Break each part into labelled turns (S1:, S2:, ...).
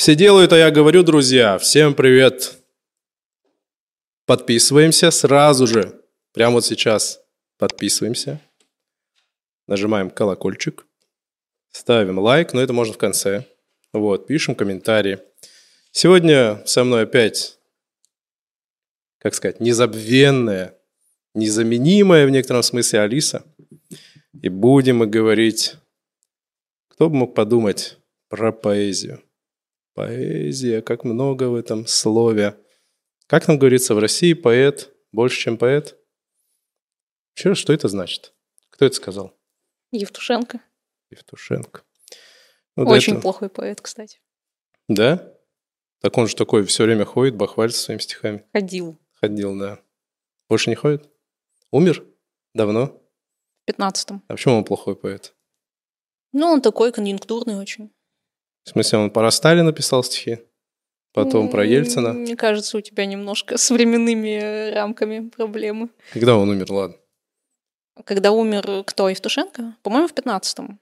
S1: Все делают, а я говорю, друзья. Всем привет. Подписываемся сразу же. Прямо вот сейчас подписываемся. Нажимаем колокольчик. Ставим лайк, но это можно в конце. Вот, пишем комментарии. Сегодня со мной опять, как сказать, незабвенная, незаменимая в некотором смысле Алиса. И будем мы говорить, кто бы мог подумать про поэзию. Поэзия, как много в этом слове. Как нам говорится в России, поэт больше, чем поэт? Вообще, что это значит? Кто это сказал?
S2: Евтушенко.
S1: Евтушенко.
S2: Вот Очень это... плохой поэт, кстати.
S1: Да? Так он же такой все время ходит, бахвалится своими стихами.
S2: Ходил.
S1: Ходил, да. Больше не ходит? Умер? Давно?
S2: В пятнадцатом.
S1: А почему он плохой поэт?
S2: Ну, он такой конъюнктурный очень.
S1: В смысле, он про Сталина писал стихи? Потом про Ельцина?
S2: Мне кажется, у тебя немножко с временными рамками проблемы.
S1: Когда он умер, ладно?
S2: Когда умер кто, Евтушенко? По-моему, в пятнадцатом.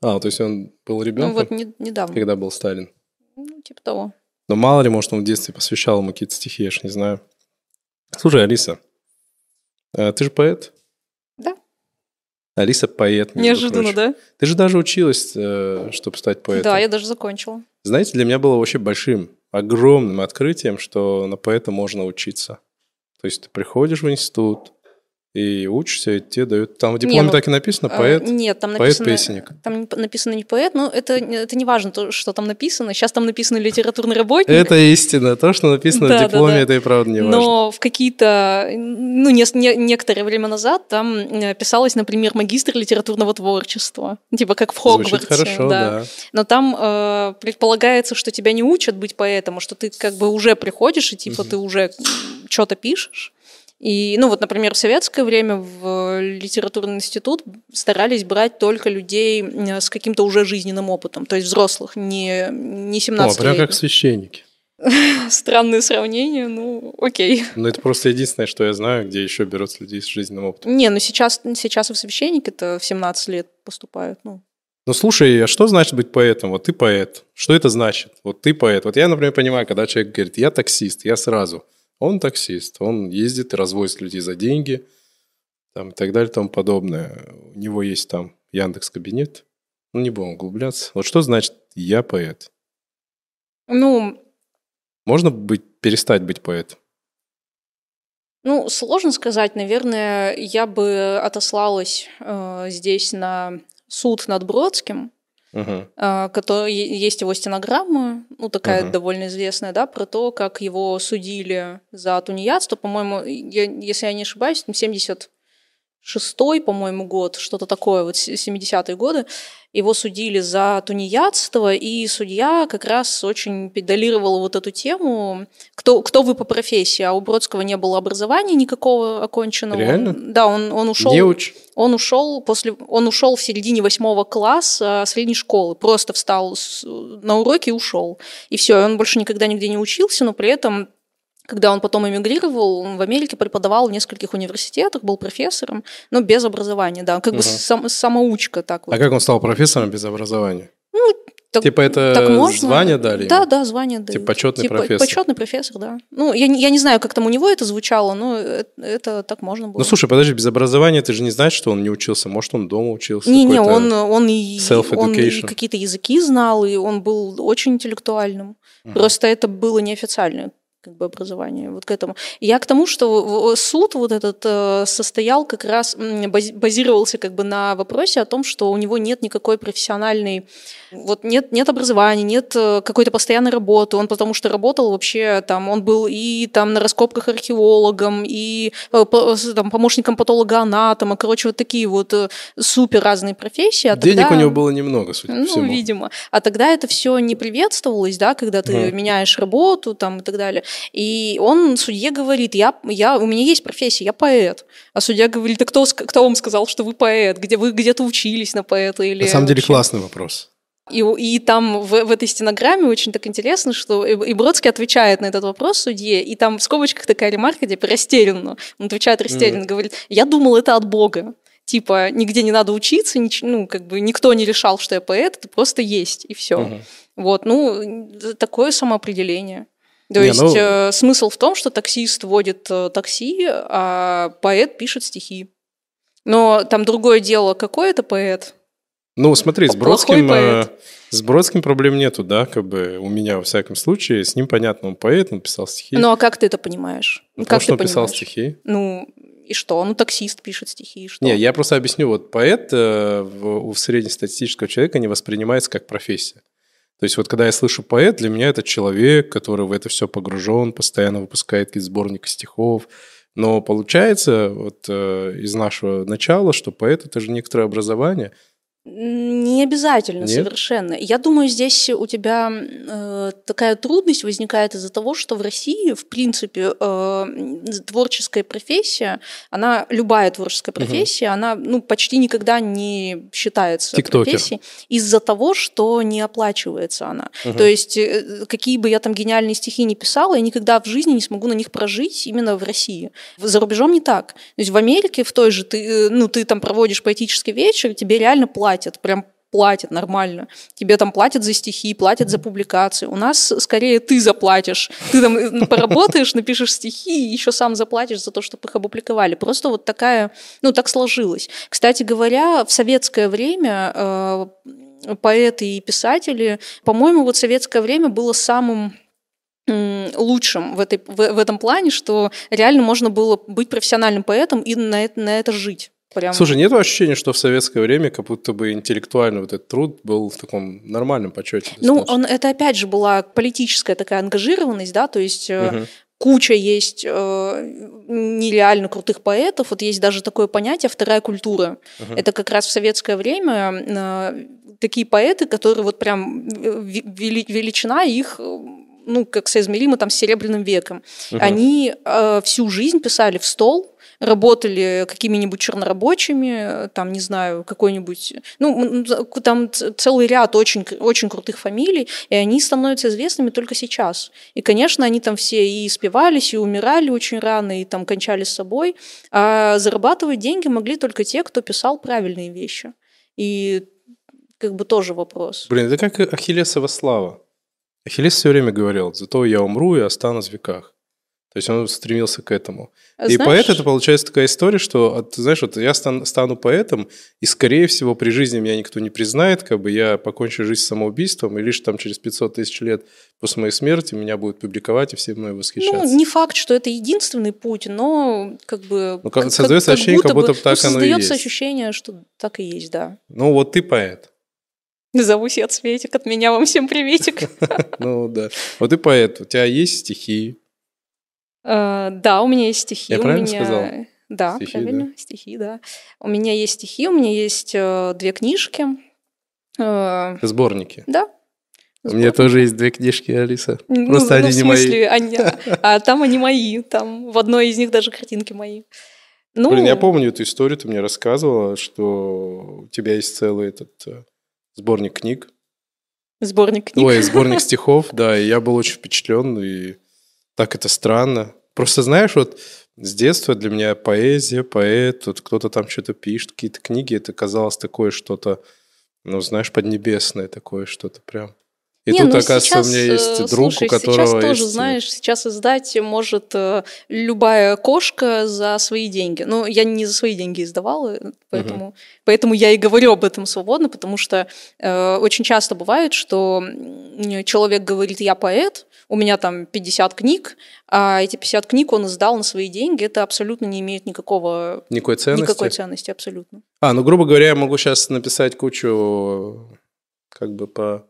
S1: А, то есть он был ребенком?
S2: Ну вот не, недавно.
S1: Когда был Сталин?
S2: Ну, типа того.
S1: Но мало ли, может, он в детстве посвящал ему какие-то стихи, я ж не знаю. Слушай, Алиса, а ты же поэт?
S2: Да.
S1: Алиса поэт.
S2: Неожиданно, прочим. да?
S1: Ты же даже училась, э, чтобы стать поэтом.
S2: Да, я даже закончила.
S1: Знаете, для меня было вообще большим, огромным открытием, что на поэта можно учиться. То есть ты приходишь в институт, и учишься, и тебе дают... Там в дипломе не, ну, так и написано, а, поэт,
S2: Нет, там
S1: написано... Поэт-песенник.
S2: Там написано не поэт, но это, это не важно, то, что там написано. Сейчас там написано литературный работник.
S1: Это истина. То, что написано да, в дипломе, да, да. это и правда не важно.
S2: Но в какие-то... Ну, не, не, некоторое время назад там э, писалось, например, магистр литературного творчества. Типа как в Хогвартсе.
S1: Звучит хорошо, да. да.
S2: Но там э, предполагается, что тебя не учат быть поэтом, а что ты как бы уже приходишь, и типа угу. ты уже что-то пишешь. И, ну вот, например, в советское время в литературный институт старались брать только людей с каким-то уже жизненным опытом, то есть взрослых, не, не 17
S1: О, прям как священники.
S2: Странное сравнение, ну окей.
S1: Ну это просто единственное, что я знаю, где еще берут людей с жизненным опытом.
S2: Не, ну сейчас, сейчас и в священники-то в 17 лет поступают, ну.
S1: Ну слушай, а что значит быть поэтом? Вот ты поэт. Что это значит? Вот ты поэт. Вот я, например, понимаю, когда человек говорит, я таксист, я сразу. Он таксист, он ездит и развозит людей за деньги, там, и так далее, и тому подобное. У него есть там Яндекс Кабинет. Ну, не будем углубляться. Вот что значит «я поэт»?
S2: Ну...
S1: Можно быть, перестать быть поэтом?
S2: Ну, сложно сказать. Наверное, я бы отослалась э, здесь на суд над Бродским,
S1: uh-huh.
S2: который, есть его стенограмма, ну, такая uh-huh. довольно известная, да, про то, как его судили за тунеядство, по-моему, я, если я не ошибаюсь, 70 шестой, по-моему, год, что-то такое, вот 70-е годы, его судили за тунеядство, и судья как раз очень педалировал вот эту тему, кто, кто вы по профессии, а у Бродского не было образования никакого оконченного.
S1: Реально?
S2: Он, да, он, он ушел...
S1: Не уч.
S2: Он ушел, после, он ушел в середине восьмого класса средней школы, просто встал на уроки и ушел. И все, он больше никогда нигде не учился, но при этом когда он потом эмигрировал, он в Америке преподавал в нескольких университетах, был профессором, но без образования, да, как угу. бы сам, самоучка так вот.
S1: А как он стал профессором без образования?
S2: Ну, так,
S1: типа это так можно. звание дали?
S2: Да, да, звание дали.
S1: Типа почетный типа, профессор?
S2: Почетный профессор, да. Ну, я, я не знаю, как там у него это звучало, но это, это так можно было.
S1: Ну, слушай, подожди, без образования ты же не знаешь, что он не учился. Может, он дома учился?
S2: Не-не, он, он и, он и какие-то языки знал, и он был очень интеллектуальным. Угу. Просто это было неофициально как бы образование вот к этому. Я к тому, что суд вот этот э, состоял как раз, базировался как бы на вопросе о том, что у него нет никакой профессиональной, вот нет, нет образования, нет э, какой-то постоянной работы, он потому что работал вообще там, он был и там на раскопках археологом, и э, там, помощником патолога-анатома, короче, вот такие вот супер разные профессии. А
S1: Денег тогда, у него было немного, судя
S2: ну,
S1: по всему.
S2: Видимо. А тогда это все не приветствовалось, да, когда ты mm. меняешь работу там и так далее. И он судье говорит, я, я, у меня есть профессия, я поэт. А судья говорит, а кто, кто вам сказал, что вы поэт? Где вы где-то учились на поэта? Или
S1: на самом деле
S2: вообще?
S1: классный вопрос.
S2: И, и там в, в этой стенограмме очень так интересно, что и Бродский отвечает на этот вопрос судье, и там в скобочках такая ремарка, типа растерянно. Он отвечает растерянно, mm. говорит, я думал, это от Бога. Типа, нигде не надо учиться, нич- ну, как бы никто не решал, что я поэт, это просто есть, и все. Угу. Вот, ну, такое самоопределение. То не, есть ну... э, смысл в том, что таксист водит э, такси, а поэт пишет стихи. Но там другое дело, какой это поэт.
S1: Ну, смотри, с Бродским, э, с Бродским проблем нету, да, как бы у меня, во всяком случае, с ним понятно, он поэт, он писал стихи.
S2: Ну, а как ты это понимаешь?
S1: Ну,
S2: как
S1: ты он понимаешь? писал стихи.
S2: Ну, и что? Ну, таксист пишет стихи, и что?
S1: Не, я просто объясню. Вот поэт э, в, у среднестатистического человека не воспринимается как профессия. То есть вот когда я слышу поэт, для меня это человек, который в это все погружен, постоянно выпускает какие-то сборники стихов. Но получается вот э, из нашего начала, что поэт – это же некоторое образование –
S2: не обязательно Нет? совершенно. Я думаю, здесь у тебя э, такая трудность возникает из-за того, что в России, в принципе, э, творческая профессия, она любая творческая профессия, угу. она ну почти никогда не считается Тиктокер. профессией из-за того, что не оплачивается она. Угу. То есть э, какие бы я там гениальные стихи не писала, я никогда в жизни не смогу на них прожить именно в России. За рубежом не так. То есть в Америке в той же ты, э, ну ты там проводишь поэтический вечер, тебе реально платят платят, прям платят нормально. Тебе там платят за стихи, платят за публикации. У нас скорее ты заплатишь. Ты там э, поработаешь, напишешь стихи и еще сам заплатишь за то, чтобы их опубликовали. Просто вот такая, ну так сложилось. Кстати говоря, в советское время э, поэты и писатели, по-моему, вот советское время было самым лучшим в, этой, в, в этом плане, что реально можно было быть профессиональным поэтом и на это, на это жить.
S1: Прям... Слушай, нет ощущения, что в советское время как будто бы интеллектуальный вот этот труд был в таком нормальном почете?
S2: Ну, он, это опять же была политическая такая ангажированность, да, то есть угу. куча есть э, нереально крутых поэтов, вот есть даже такое понятие «вторая культура». Угу. Это как раз в советское время э, такие поэты, которые вот прям э, вели, величина их ну, как соизмеримо там с Серебряным веком. Угу. Они э, всю жизнь писали в стол, работали какими-нибудь чернорабочими, там, не знаю, какой-нибудь, ну, там целый ряд очень, очень крутых фамилий, и они становятся известными только сейчас. И, конечно, они там все и спивались, и умирали очень рано, и там кончали с собой, а зарабатывать деньги могли только те, кто писал правильные вещи. И как бы тоже вопрос.
S1: Блин, это как Ахиллесова слава. Ахиллес все время говорил, зато я умру и останусь в веках. То есть он стремился к этому. Знаешь, и поэт это получается такая история, что, ты знаешь, вот я стан, стану поэтом, и скорее всего при жизни меня никто не признает, как бы я покончу жизнь самоубийством, и лишь там через 500 тысяч лет после моей смерти меня будут публиковать, и все мной восхищаться.
S2: Ну, не факт, что это единственный путь, но как бы...
S1: Ну, как, создается как, ощущение, как будто, бы, так ну, оно и есть. Создается
S2: ощущение, что так и есть, да.
S1: Ну, вот ты поэт.
S2: Зовусь я Цветик, от меня вам всем приветик.
S1: Ну да. Вот ты поэт, у тебя есть стихи,
S2: Э, да, у меня есть стихи.
S1: Я
S2: у
S1: правильно
S2: меня...
S1: сказал?
S2: Да, стихи, правильно, да. стихи, да. У меня есть стихи, у меня есть э, две книжки.
S1: Э, Сборники?
S2: Да.
S1: У меня тоже есть две книжки, Алиса. Ну, Просто ну, они ну, не мои.
S2: Они, а там они мои. Там в одной из них даже картинки мои.
S1: Ну, Блин, я помню эту историю, ты мне рассказывала, что у тебя есть целый этот э, сборник книг.
S2: Сборник книг.
S1: Ой, сборник стихов, да, и я был очень впечатлен, и так это странно. Просто знаешь, вот с детства для меня поэзия, поэт, вот кто-то там что-то пишет, какие-то книги, это казалось такое что-то, ну, знаешь, поднебесное такое что-то прям. И не, тут, ну, оказывается, сейчас, у меня есть э, друг, слушай, у которого
S2: сейчас тоже,
S1: есть...
S2: знаешь, сейчас издать может э, любая кошка за свои деньги. Ну, я не за свои деньги издавала, поэтому, угу. поэтому я и говорю об этом свободно, потому что э, очень часто бывает, что человек говорит, я поэт, у меня там 50 книг, а эти 50 книг он издал на свои деньги, это абсолютно не имеет никакого...
S1: Никакой ценности?
S2: Никакой ценности, абсолютно.
S1: А, ну, грубо говоря, я могу сейчас написать кучу как бы по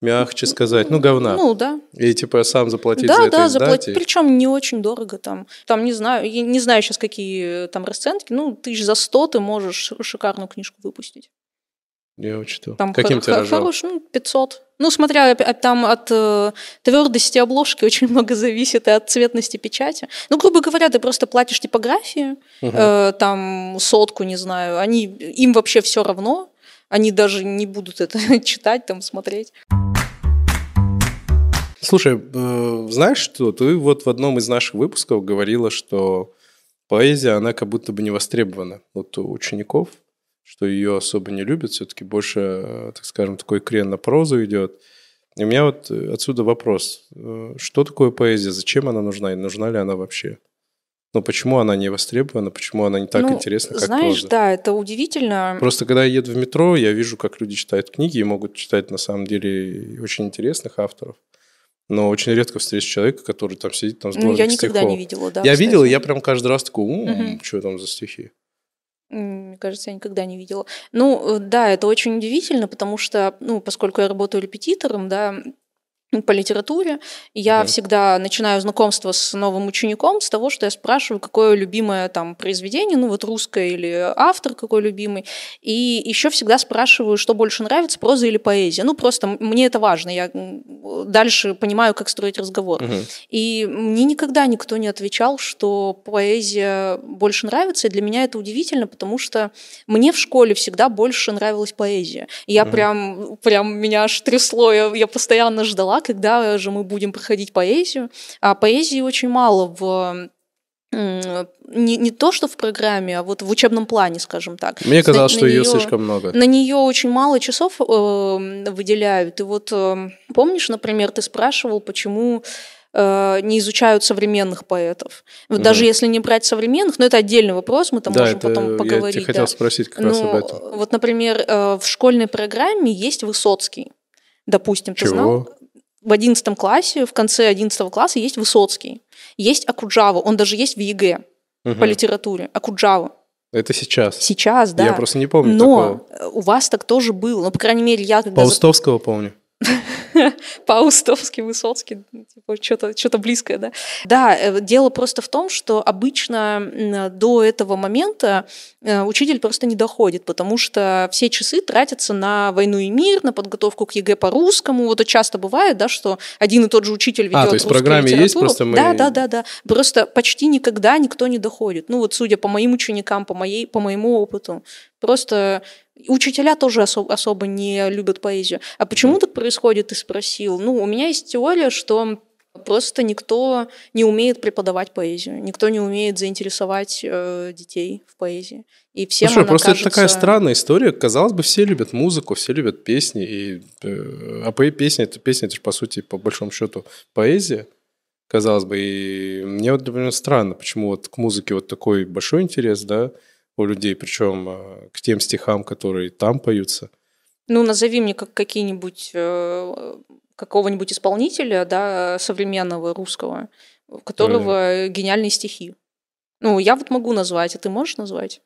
S1: мягче сказать, ну, говна.
S2: Ну, да.
S1: И типа сам заплатить
S2: да,
S1: за это
S2: Да, да, заплатить. Причем не очень дорого там. Там не знаю, я не знаю сейчас, какие там расценки. Ну, тысяч за сто ты можешь шикарную книжку выпустить.
S1: Я учту.
S2: Там Каким хор- тиражом? Хорош, ну, 500. Ну, смотря там от э, твердости обложки очень много зависит и от цветности печати. Ну, грубо говоря, ты просто платишь типографии, угу. э, там сотку, не знаю, они, им вообще все равно, они даже не будут это читать, там смотреть.
S1: Слушай, э, знаешь что, ты вот в одном из наших выпусков говорила, что поэзия, она как будто бы не востребована вот у учеников, что ее особо не любят, все-таки больше, э, так скажем, такой крен на прозу идет. И у меня вот отсюда вопрос, что такое поэзия, зачем она нужна и нужна ли она вообще? Ну, почему она не востребована, почему она не так ну, интересна, как
S2: знаешь,
S1: проза?
S2: да, это удивительно.
S1: Просто когда я еду в метро, я вижу, как люди читают книги и могут читать, на самом деле, очень интересных авторов. Но очень редко встречу человека, который там сидит там с Ну,
S2: я никогда
S1: стихов.
S2: не видела, да.
S1: Я кстати. видел, и я прям каждый раз такой, угу. что там за стихи?
S2: Мне кажется, я никогда не видела. Ну, э, да, это очень удивительно, потому что, ну, поскольку я работаю репетитором, да, по литературе. Я да. всегда начинаю знакомство с новым учеником с того, что я спрашиваю, какое любимое там произведение, ну вот русское или автор какой любимый. И еще всегда спрашиваю, что больше нравится, проза или поэзия. Ну просто мне это важно, я дальше понимаю, как строить разговор. Угу. И мне никогда никто не отвечал, что поэзия больше нравится. И для меня это удивительно, потому что мне в школе всегда больше нравилась поэзия. И я угу. прям, прям меня аж трясло, я, я постоянно ждала, когда же мы будем проходить поэзию. А поэзии очень мало в не, не то, что в программе, а вот в учебном плане, скажем так.
S1: Мне казалось, на, что на ее слишком много.
S2: На нее очень мало часов э, выделяют. И вот э, помнишь, например, ты спрашивал, почему э, не изучают современных поэтов. Вот. Даже если не брать современных, но это отдельный вопрос, мы там да, можем это, потом поговорить. Я
S1: тебе хотел спросить как ну, раз об этом.
S2: Вот, например, э, в школьной программе есть Высоцкий. Допустим,
S1: Чего?
S2: ты знал? В одиннадцатом классе, в конце одиннадцатого класса есть Высоцкий, есть Окуджава, он даже есть в ЕГЭ угу. по литературе. Окуджава.
S1: Это сейчас?
S2: Сейчас, да.
S1: Я просто не помню
S2: Но
S1: такого.
S2: у вас так тоже было. Ну, по крайней мере, я когда...
S1: Паустовского помню.
S2: Паустовский, Высоцкий, типа, что-то что близкое, да. Да, э, дело просто в том, что обычно до этого момента э, учитель просто не доходит, потому что все часы тратятся на войну и мир, на подготовку к ЕГЭ по русскому. Вот это часто бывает, да, что один и тот же учитель ведет
S1: А, то есть в программе литературу. есть просто мы...
S2: Да, да, да, да. Просто почти никогда никто не доходит. Ну вот судя по моим ученикам, по, моей, по моему опыту. Просто Учителя тоже осо- особо не любят поэзию. А почему так происходит, ты спросил? Ну, у меня есть теория, что просто никто не умеет преподавать поэзию, никто не умеет заинтересовать э, детей в поэзии. И всем
S1: Слушай, просто
S2: кажется...
S1: это такая странная история. Казалось бы, все любят музыку, все любят песни. И, э, а песня, это песня, это же, по сути, по большому счету, поэзия казалось бы. И мне вот, например, странно, почему вот к музыке вот такой большой интерес, да, у людей, причем э, к тем стихам, которые там поются.
S2: Ну, назови мне как какие-нибудь э, какого-нибудь исполнителя, да, современного русского, у которого э. гениальные стихи. Ну, я вот могу назвать, а ты можешь назвать?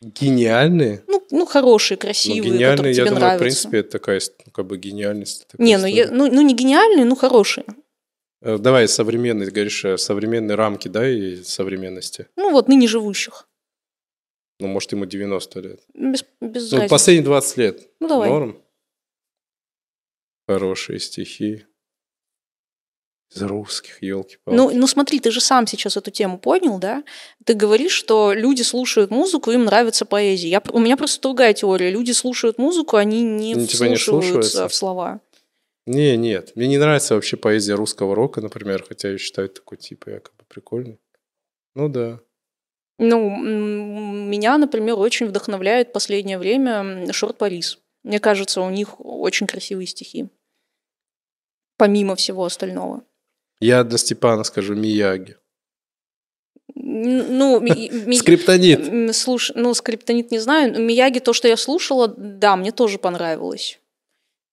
S1: Гениальные?
S2: Ну, ну хорошие, красивые, ну, гениальные, которые тебе я думаю, нравятся.
S1: в принципе, это такая, ну, как бы гениальность.
S2: Не, ну, я, ну, ну не гениальные, ну хорошие.
S1: Давай современные, говоришь, современные рамки, да, и современности.
S2: Ну вот, ныне живущих.
S1: Ну, может, ему 90 лет.
S2: Без, без
S1: ну,
S2: разницы.
S1: последние 20 лет.
S2: Ну, давай.
S1: Норм. Хорошие стихи. Из русских, елки.
S2: Ну, ну смотри, ты же сам сейчас эту тему понял, да? Ты говоришь, что люди слушают музыку, им нравится поэзия. Я, у меня просто другая теория. Люди слушают музыку, они не ну, типа вслушиваются в слова.
S1: Не, нет. Мне не нравится вообще поэзия русского рока, например, хотя я считаю такой типа якобы прикольный. Ну да.
S2: Ну, меня, например, очень вдохновляет в последнее время Шорт Парис. Мне кажется, у них очень красивые стихи. Помимо всего остального.
S1: Я для Степана скажу Мияги.
S2: Ну,
S1: скриптонит.
S2: Слушай, ну, скриптонит не знаю. Мияги, то, что я слушала, да, мне тоже понравилось.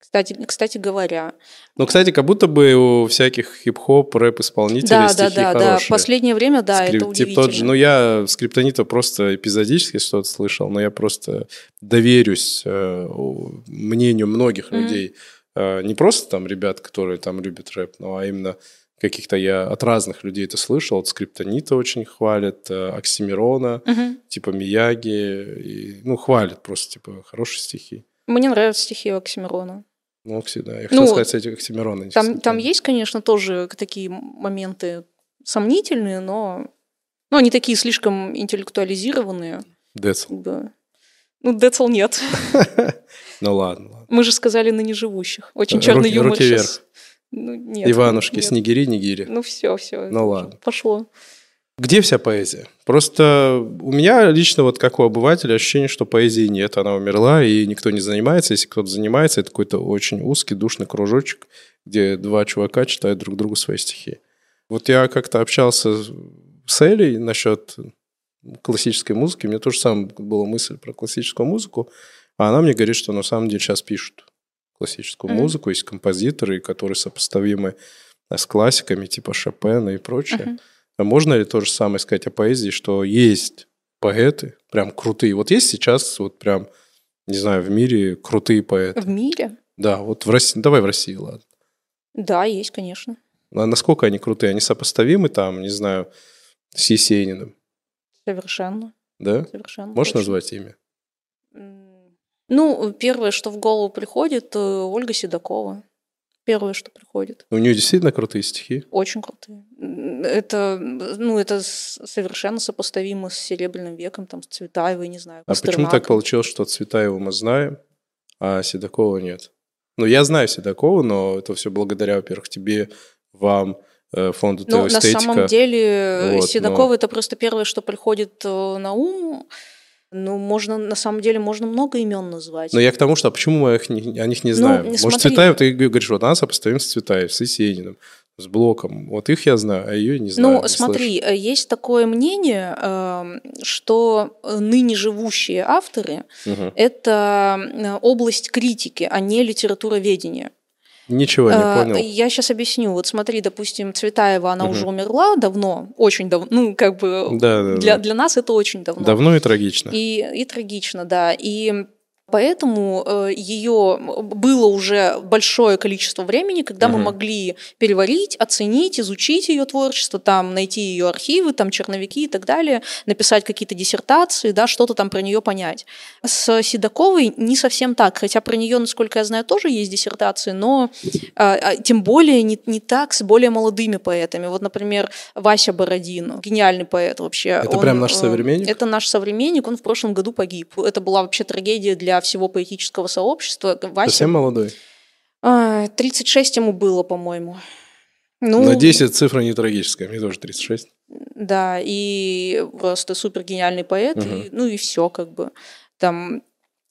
S2: Кстати, кстати говоря.
S1: Ну, кстати, как будто бы у всяких хип-хоп, рэп-исполнителей
S2: да,
S1: стихи
S2: да, да,
S1: хорошие.
S2: Да, последнее время, да, Скрип... это удивительно. Типа тот же,
S1: ну, я скриптонита просто эпизодически что-то слышал, но я просто доверюсь э, мнению многих mm-hmm. людей. Э, не просто там ребят, которые там любят рэп, но а именно каких-то я от разных людей это слышал. От скриптонита очень хвалят, э, Оксимирона,
S2: mm-hmm.
S1: типа Мияги, и, ну, хвалят просто, типа, хорошие стихи.
S2: Мне нравятся стихи Оксимирона.
S1: Ну, да. Я хотел ну, сказать, кстати, Оксимирона.
S2: Там, там есть, конечно, тоже такие моменты сомнительные, но ну, они такие слишком интеллектуализированные.
S1: Децл.
S2: Да. Ну, Децл нет.
S1: Ну ладно, ладно.
S2: Мы же сказали на неживущих. Очень черный юмор вверх.
S1: Ну, нет. Иванушки, снегири, нигири.
S2: Ну все, все.
S1: Ну ладно.
S2: Пошло.
S1: Где вся поэзия? Просто у меня лично, вот как у обывателя, ощущение, что поэзии нет, она умерла, и никто не занимается. Если кто-то занимается, это какой-то очень узкий, душный кружочек, где два чувака читают друг другу свои стихи. Вот я как-то общался с Элей насчет классической музыки, у меня тоже самое была мысль про классическую музыку, а она мне говорит, что на самом деле сейчас пишут классическую mm-hmm. музыку, есть композиторы, которые сопоставимы с классиками типа Шопена и прочее. Mm-hmm. А можно ли то же самое сказать о поэзии, что есть поэты, прям крутые? Вот есть сейчас вот прям, не знаю, в мире крутые поэты.
S2: В мире?
S1: Да, вот в России, давай в России, ладно.
S2: Да, есть, конечно.
S1: А насколько они крутые? Они сопоставимы там, не знаю, с Есениным?
S2: Совершенно.
S1: Да?
S2: Совершенно.
S1: Можешь точно. назвать имя?
S2: Ну, первое, что в голову приходит, э, Ольга Седокова первое, что приходит.
S1: У нее действительно крутые стихи?
S2: Очень крутые. Это, ну, это совершенно сопоставимо с Серебряным веком, там, с Цветаевой, не знаю.
S1: А почему так получилось, что Цветаеву мы знаем, а Седокова нет? Ну, я знаю Седокова, но это все благодаря, во-первых, тебе, вам, э, фонду
S2: ну, на самом деле вот, Седокова но... это просто первое, что приходит э, на ум. Ну, можно, на самом деле, можно много имен назвать.
S1: Но я к тому, что а почему мы их не, о них не ну, знаем? Ну, Может, смотри... Цветаев, ты говоришь, вот она сопоставим с Цветаев, с Есениным, с Блоком. Вот их я знаю, а ее не знаю.
S2: Ну, не смотри, слышу. Э, есть такое мнение, эм, что ныне живущие авторы угу. – это э, область критики, а не литературоведения.
S1: Ничего не а, понял.
S2: Я сейчас объясню. Вот смотри, допустим, Цветаева, она угу. уже умерла давно, очень давно, ну, как бы да, да, для, да. для нас это очень давно.
S1: Давно и трагично.
S2: И, и трагично, да. И Поэтому э, ее было уже большое количество времени, когда угу. мы могли переварить, оценить, изучить ее творчество, там найти ее архивы, там черновики и так далее, написать какие-то диссертации, да, что-то там про нее понять. С Седоковой не совсем так, хотя про нее, насколько я знаю, тоже есть диссертации, но э, тем более не, не так с более молодыми поэтами. Вот, например, Вася Бородин, гениальный поэт вообще.
S1: Это он, прям наш современник?
S2: Это наш современник, он в прошлом году погиб. Это была вообще трагедия для всего поэтического сообщества.
S1: Вася, Совсем молодой?
S2: 36 а, ему было, по-моему.
S1: Ну, На 10 цифра не трагическая, мне тоже 36.
S2: Да, и просто супер гениальный поэт, угу. и, ну и все как бы. Там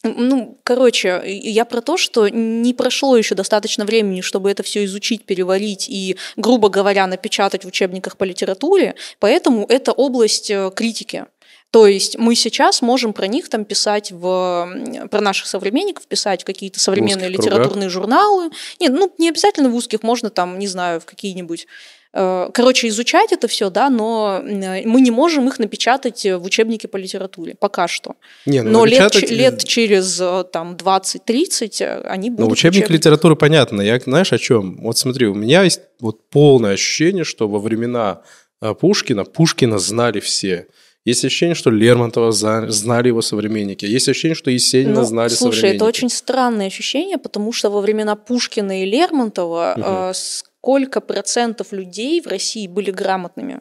S2: ну, короче, я про то, что не прошло еще достаточно времени, чтобы это все изучить, переварить и, грубо говоря, напечатать в учебниках по литературе, поэтому это область э, критики. То есть мы сейчас можем про них там писать в про наших современников писать в какие-то современные литературные кругах. журналы. Нет, ну не обязательно в узких, можно там, не знаю, в какие-нибудь э, Короче, изучать это все, да, но мы не можем их напечатать в учебнике по литературе пока что. Не, ну, но напечатать... лет, лет через э, там 20-30 э, они будут.
S1: Ну, учебник учебник. литературы понятно. Я знаешь о чем? Вот смотри, у меня есть вот полное ощущение, что во времена Пушкина Пушкина знали все. Есть ощущение, что Лермонтова знали его современники. Есть ощущение, что Есенина ну, знали
S2: слушай,
S1: современники.
S2: Слушай, это очень странное ощущение, потому что во времена Пушкина и Лермонтова угу. э, сколько процентов людей в России были грамотными?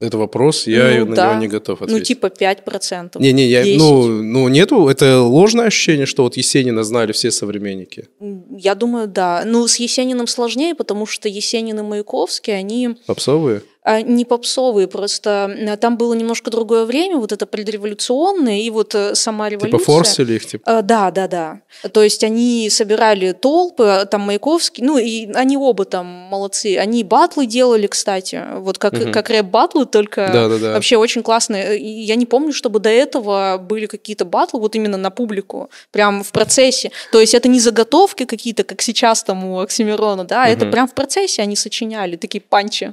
S1: Это вопрос, я ну, на да. него не готов ну, ответить.
S2: Ну, типа 5%.
S1: Не-не, я, ну, ну, нету, это ложное ощущение, что вот Есенина знали все современники?
S2: Я думаю, да. Ну, с Есениным сложнее, потому что Есенин и Маяковский, они...
S1: Попсовые?
S2: А, не попсовые, просто там было немножко другое время, вот это предреволюционное, и вот э, сама типа революция.
S1: Типа форсили их, типа?
S2: А, да, да, да. То есть они собирали толпы, а, там Маяковский, ну и они оба там молодцы. Они батлы делали, кстати, вот как, угу. как рэп-батлы, только да, да, да. вообще очень классные. Я не помню, чтобы до этого были какие-то батлы вот именно на публику, прям в процессе. То есть это не заготовки какие-то, как сейчас там у Оксимирона, да, угу. это прям в процессе они сочиняли, такие панчи.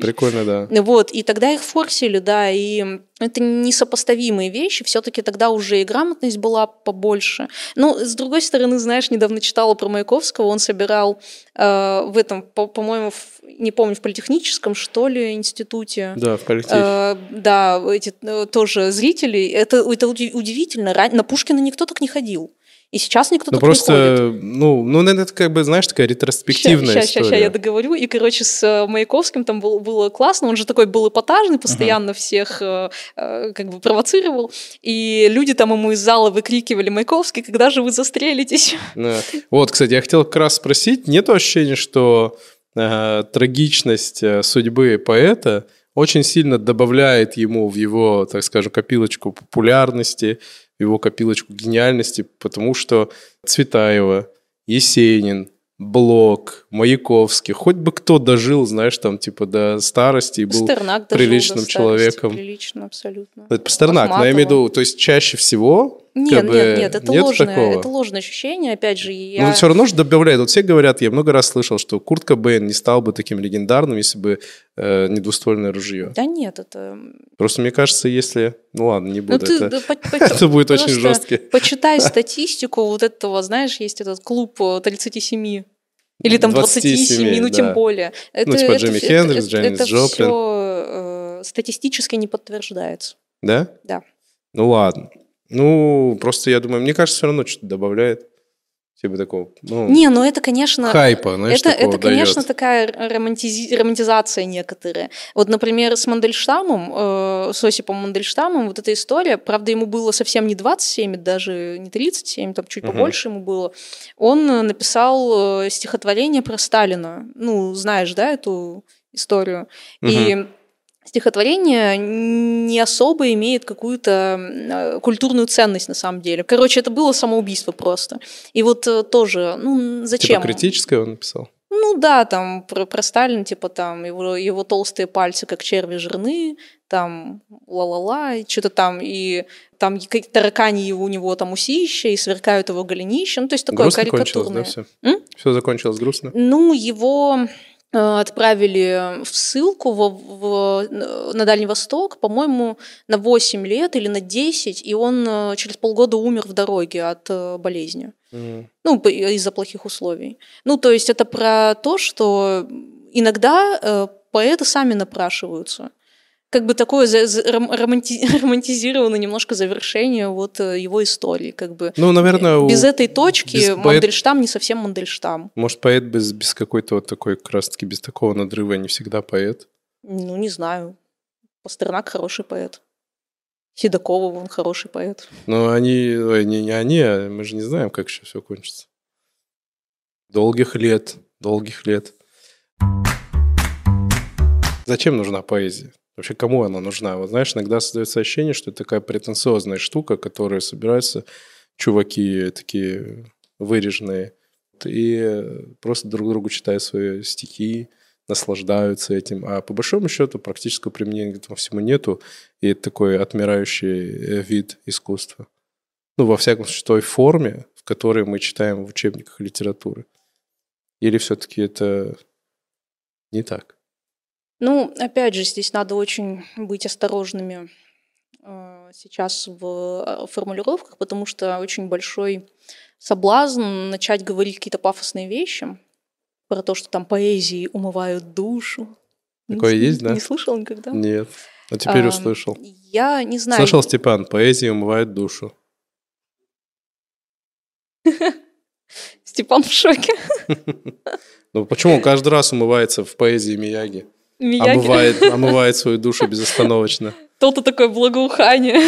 S1: Прикольно, да.
S2: Вот, и тогда их форсили, да, и это несопоставимые вещи, все-таки тогда уже и грамотность была побольше. Но, с другой стороны, знаешь, недавно читала про Маяковского, он собирал э, в этом, по- по-моему, в, не помню, в политехническом, что ли, институте.
S1: Да, в коллективе. Э,
S2: да, эти э, тоже зрители. Это, это удивительно. На Пушкина никто так не ходил. И сейчас никто ну,
S1: просто, не ходит. Ну, ну, это как бы, знаешь, такая ретроспективная
S2: ща,
S1: история.
S2: Сейчас, я договорю. И, короче, с э, Маяковским там был, было классно. Он же такой был эпатажный, постоянно uh-huh. всех э, э, как бы провоцировал. И люди там ему из зала выкрикивали, Маяковский, когда же вы застрелитесь?
S1: Да. Вот, кстати, я хотел как раз спросить, нет ощущения, что э, трагичность э, судьбы поэта очень сильно добавляет ему в его, так скажем, копилочку популярности, в его копилочку гениальности, потому что Цветаева, Есенин, Блок, Маяковский, хоть бы кто дожил, знаешь, там, типа, до старости и был
S2: Пастернак
S1: приличным
S2: дожил до
S1: человеком.
S2: Прилично, абсолютно.
S1: Это Пастернак, но я имею в виду, то есть чаще всего
S2: нет,
S1: как бы,
S2: нет, нет, это
S1: нет
S2: ложное,
S1: такого.
S2: это ложное ощущение. Опять же, я...
S1: Но все равно же добавляет. Вот все говорят, я много раз слышал, что Курт Кобейн не стал бы таким легендарным, если бы э, не двуствольное ружье.
S2: Да нет, это...
S1: Просто мне кажется, если... Ну ладно, не
S2: Ну,
S1: буду.
S2: ты,
S1: это...
S2: по- по-
S1: это будет очень жесткий.
S2: Почитай статистику вот этого, знаешь, есть этот клуб э, 37. Или там 27,
S1: 27,
S2: ну
S1: да.
S2: тем более. Это,
S1: Ну, типа
S2: это
S1: Джимми Хендрикс,
S2: это,
S1: Дженнис
S2: это
S1: Джоплин.
S2: все статистически не подтверждается.
S1: Да?
S2: Да.
S1: Ну ладно. Ну, просто я думаю, мне кажется, все равно что-то добавляет. Типа такого, ну,
S2: Не, ну это, конечно...
S1: хайпа, знаешь,
S2: это, это, конечно,
S1: дает.
S2: такая романтизи- романтизация некоторая. Вот, например, с Мандельштамом, э, с Осипом Мандельштамом, вот эта история, правда, ему было совсем не 27, даже не 37, там чуть
S1: Мгм.
S2: побольше ему было. Он э, написал э, стихотворение про Сталина. Ну, знаешь, да, эту историю. И стихотворение не особо имеет какую-то культурную ценность на самом деле. Короче, это было самоубийство просто. И вот э, тоже, ну, зачем?
S1: Типа критическое он написал?
S2: Ну да, там про, про Сталина, типа там его, его толстые пальцы, как черви жирны, там ла-ла-ла, что-то там, и там какие-то таракани его, у него там усища, и сверкают его голенища, ну то есть такое
S1: грустно кончилось, да,
S2: карикатурное.
S1: все?
S2: М?
S1: Все закончилось грустно?
S2: Ну, его отправили в ссылку во- в- на Дальний Восток, по-моему, на 8 лет или на 10, и он э, через полгода умер в дороге от э, болезни.
S1: М.
S2: Ну, из-за плохих условий. Ну, то есть это про то, что иногда э, поэты сами напрашиваются. Как бы такое романти- романтизированное немножко завершение вот э, его истории. Как бы.
S1: Ну, наверное, у-
S2: Без этой точки
S1: без поэт-
S2: Мандельштам не совсем Мандельштам.
S1: Может, поэт без, без какой-то вот такой, как без такого надрыва не всегда поэт.
S2: Ну, не знаю. Пастернак хороший поэт. Седокова, он хороший поэт.
S1: Но они, ой, не, не они, а мы же не знаем, как еще все кончится. Долгих лет, долгих лет. Зачем нужна поэзия? Вообще, кому она нужна? Вот знаешь, иногда создается ощущение, что это такая претенциозная штука, которая собираются чуваки такие выреженные и просто друг другу читают свои стихи, наслаждаются этим. А по большому счету практического применения к этому всему нету. И это такой отмирающий э, вид искусства. Ну, во всяком случае, той форме, в которой мы читаем в учебниках литературы. Или все-таки это не так?
S2: Ну, опять же, здесь надо очень быть осторожными э, сейчас в э, формулировках, потому что очень большой соблазн начать говорить какие-то пафосные вещи про то, что там поэзии умывают душу. Не
S1: Такое
S2: с-
S1: есть, да?
S2: Не слышал никогда?
S1: Нет. А теперь
S2: Ам,
S1: услышал.
S2: Я не знаю.
S1: Слышал, Степан, поэзия умывает душу.
S2: Степан в шоке.
S1: Ну почему? Он каждый раз умывается в поэзии Мияги.
S2: Мияги.
S1: Омывает, омывает свою душу безостановочно.
S2: То-то такое благоухание.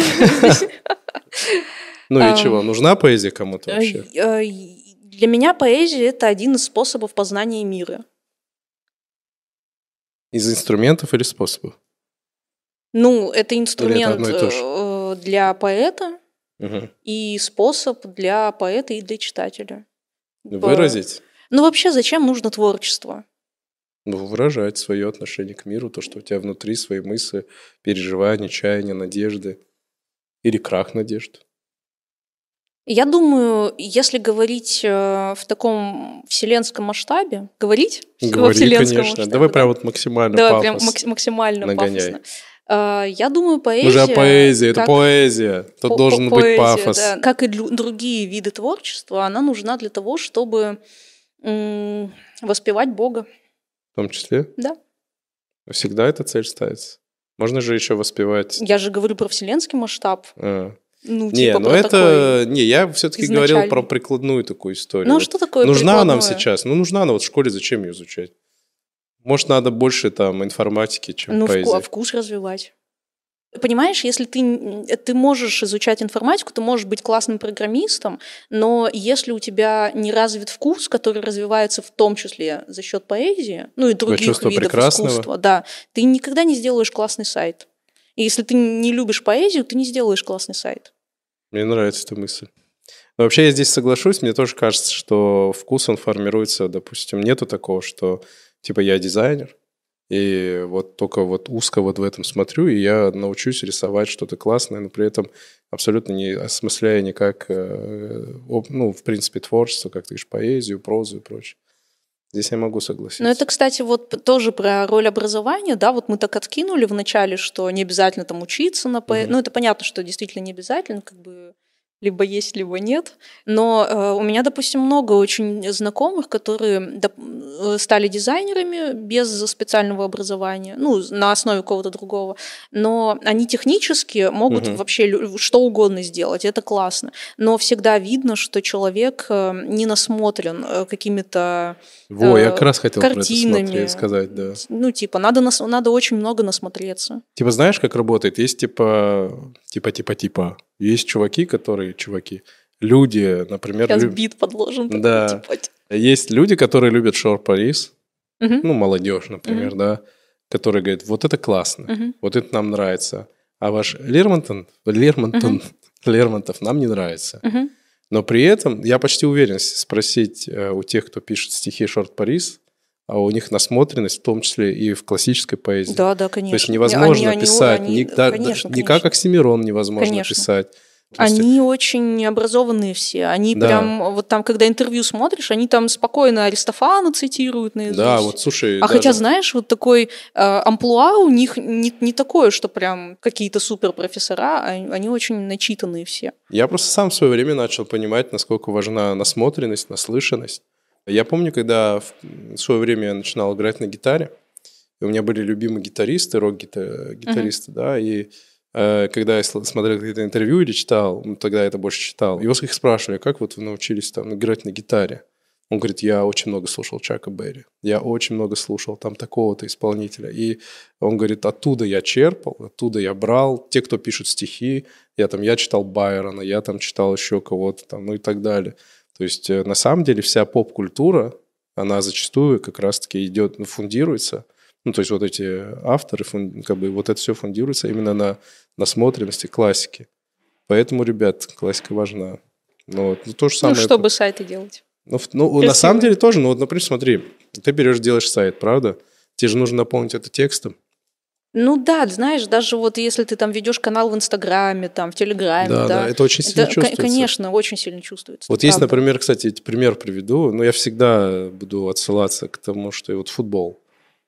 S1: Ну и чего? Нужна поэзия кому-то вообще?
S2: Э, э, Для меня поэзия — это один из способов познания мира.
S1: Из инструментов или способов?
S2: Ну, это инструмент э, для поэта и способ для поэта и для читателя. По-
S1: Выразить?
S2: Ну, вообще, зачем нужно творчество?
S1: Ну, выражать свое отношение к миру, то, что у тебя внутри свои мысли, переживания, чаяния, надежды. Или крах надежд.
S2: Я думаю, если говорить э, в таком вселенском масштабе, говорить во
S1: Говори, конечно.
S2: масштабе,
S1: Давай
S2: да.
S1: прям вот максимально
S2: Давай прям
S1: пафос.
S2: макс- максимально
S1: нагоняй.
S2: пафосно. Э, Я думаю, поэзия...
S1: Мы же о поэзии, это поэзия. Тут
S2: по-
S1: должен
S2: по-
S1: быть
S2: поэзия,
S1: пафос.
S2: да. Как и дру- другие виды творчества, она нужна для того, чтобы воспевать Бога.
S1: В том числе?
S2: Да.
S1: Всегда эта цель ставится. Можно же еще воспевать...
S2: Я же говорю про вселенский масштаб.
S1: а.
S2: Ну,
S1: Не,
S2: типа
S1: ну
S2: про
S1: это... Не, я все-таки говорил
S2: изначальный.
S1: про прикладную такую историю.
S2: Ну, а
S1: Вот
S2: что такое
S1: нужна нам
S2: прикладное?
S1: сейчас? Ну, нужна она вот в школе, зачем ее изучать? Может, надо больше там информатики, чем
S2: Ну, вку-
S1: поэзии.
S2: а вкус развивать. Понимаешь, если ты, ты можешь изучать информатику, ты можешь быть классным программистом, но если у тебя не развит вкус, который развивается в том числе за счет поэзии, ну и других видов прекрасного. искусства, да, ты никогда не сделаешь классный сайт. И если ты не любишь поэзию, ты не сделаешь классный сайт.
S1: Мне нравится эта мысль. Но вообще я здесь соглашусь, мне тоже кажется, что вкус, он формируется, допустим, нету такого, что типа я дизайнер, и вот только вот узко вот в этом смотрю, и я научусь рисовать что-то классное, но при этом абсолютно не осмысляя никак, э, ну, в принципе, творчество, как ты говоришь, поэзию, прозу и прочее. Здесь я могу согласиться.
S2: Ну, это, кстати, вот тоже про роль образования, да, вот мы так откинули в начале, что не обязательно там учиться на поэзию. Mm-hmm. Ну, это понятно, что действительно не обязательно, как бы либо есть, либо нет. Но э, у меня, допустим, много очень знакомых, которые доп, э, стали дизайнерами без специального образования, ну, на основе какого-то другого. Но они технически могут угу. вообще что угодно сделать, это классно. Но всегда видно, что человек э, не насмотрен э, какими-то
S1: Во, э, я как раз хотел картинами. про это сказать, да.
S2: Ну, типа, надо, нас, надо очень много насмотреться.
S1: Типа, знаешь, как работает? Есть типа, типа, типа, типа есть чуваки, которые, чуваки, люди, например...
S2: Сейчас люб... бит подложен.
S1: Да. Типа. Есть люди, которые любят Short Paris, угу. ну, молодежь, например, угу. да, которые говорят, вот это классно, угу. вот это нам нравится. А ваш Лермонтон, Лермонтон, угу. Лермонтов нам не нравится. Угу. Но при этом я почти уверен, спросить э, у тех, кто пишет стихи Short Paris, а у них насмотренность, в том числе и в классической поэзии.
S2: Да, да, конечно.
S1: То есть невозможно они, писать, они, ни, да, конечно, ни как Оксимирон невозможно конечно. писать.
S2: Они есть... очень образованные все. Они да. прям, вот там, когда интервью смотришь, они там спокойно Аристофана цитируют наизусть.
S1: Да, вот слушай.
S2: А даже... хотя, знаешь, вот такой э, амплуа у них не, не такое, что прям какие-то супер профессора, а они очень начитанные все.
S1: Я просто сам в свое время начал понимать, насколько важна насмотренность, наслышанность. Я помню, когда в свое время я начинал играть на гитаре, и у меня были любимые гитаристы, рок-гитаристы, uh-huh. да, и э, когда я смотрел какие-то интервью или читал, ну, тогда я это больше читал, его их спрашивали, как вот вы научились там играть на гитаре? Он говорит, я очень много слушал Чака Берри, я очень много слушал там такого-то исполнителя. И он говорит, оттуда я черпал, оттуда я брал. Те, кто пишут стихи, я там, я читал Байрона, я там читал еще кого-то там, ну и так далее. То есть э, на самом деле вся поп-культура, она зачастую как раз-таки идет, ну, фундируется. Ну, то есть вот эти авторы, как бы вот это все фундируется именно на насмотренности классики. Поэтому, ребят, классика важна. Ну, вот, ну, то же самое.
S2: Ну, чтобы это... сайты делать.
S1: Ну, ну на самом деле тоже, ну вот, например, смотри, ты берешь, делаешь сайт, правда? Тебе же нужно наполнить это текстом.
S2: Ну да, знаешь, даже вот если ты там ведешь канал в Инстаграме, там, в Телеграме, да, да,
S1: да это очень сильно это, чувствуется.
S2: Конечно, очень сильно чувствуется.
S1: Вот есть, правда. например, кстати, пример приведу, но я всегда буду отсылаться к тому, что вот футбол.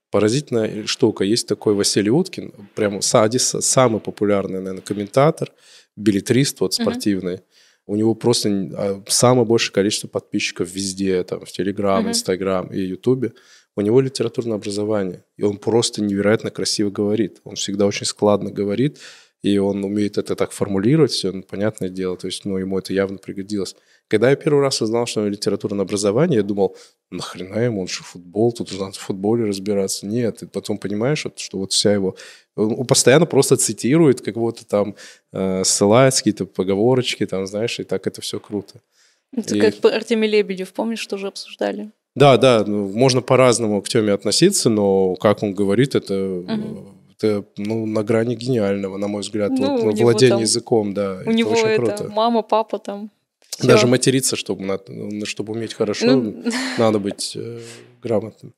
S1: Поразительная штука. Есть такой Василий Уткин, прямо Садис, самый популярный, наверное, комментатор, билетрист вот спортивный. Угу. У него просто а, самое большее количество подписчиков везде, там, в Телеграм. Инстаграм и Ютубе. У него литературное образование, и он просто невероятно красиво говорит. Он всегда очень складно говорит, и он умеет это так формулировать, все, ну, понятное дело, то есть, ну, ему это явно пригодилось. Когда я первый раз узнал, что у него литературное образование, я думал, нахрена ему, он же футбол, тут надо в футболе разбираться. Нет, и потом понимаешь, что вот вся его... Он постоянно просто цитирует, как будто там э, ссылается, какие-то поговорочки, там, знаешь, и так это все круто.
S2: Это и... как Артемий Лебедев, помнишь, тоже обсуждали?
S1: Да, да, ну, можно по-разному к Теме относиться, но как он говорит, это, угу. это ну, на грани гениального, на мой взгляд, ну, вот, ну, владение там, языком, да.
S2: У это него очень это круто. мама, папа там.
S1: Все. Даже материться, чтобы, ну, чтобы уметь хорошо, ну... надо быть э, грамотным.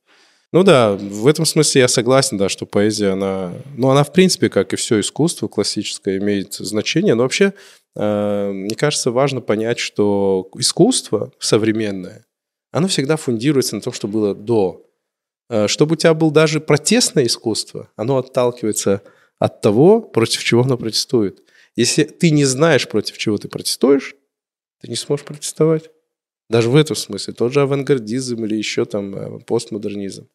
S1: Ну да, в этом смысле я согласен, да, что поэзия, она, ну она в принципе, как и все искусство классическое, имеет значение, но вообще, э, мне кажется, важно понять, что искусство современное, оно всегда фундируется на том, что было до. Э, чтобы у тебя было даже протестное искусство, оно отталкивается от того, против чего оно протестует. Если ты не знаешь, против чего ты протестуешь, ты не сможешь протестовать. Даже в этом смысле. Тот же авангардизм или еще там э, постмодернизм.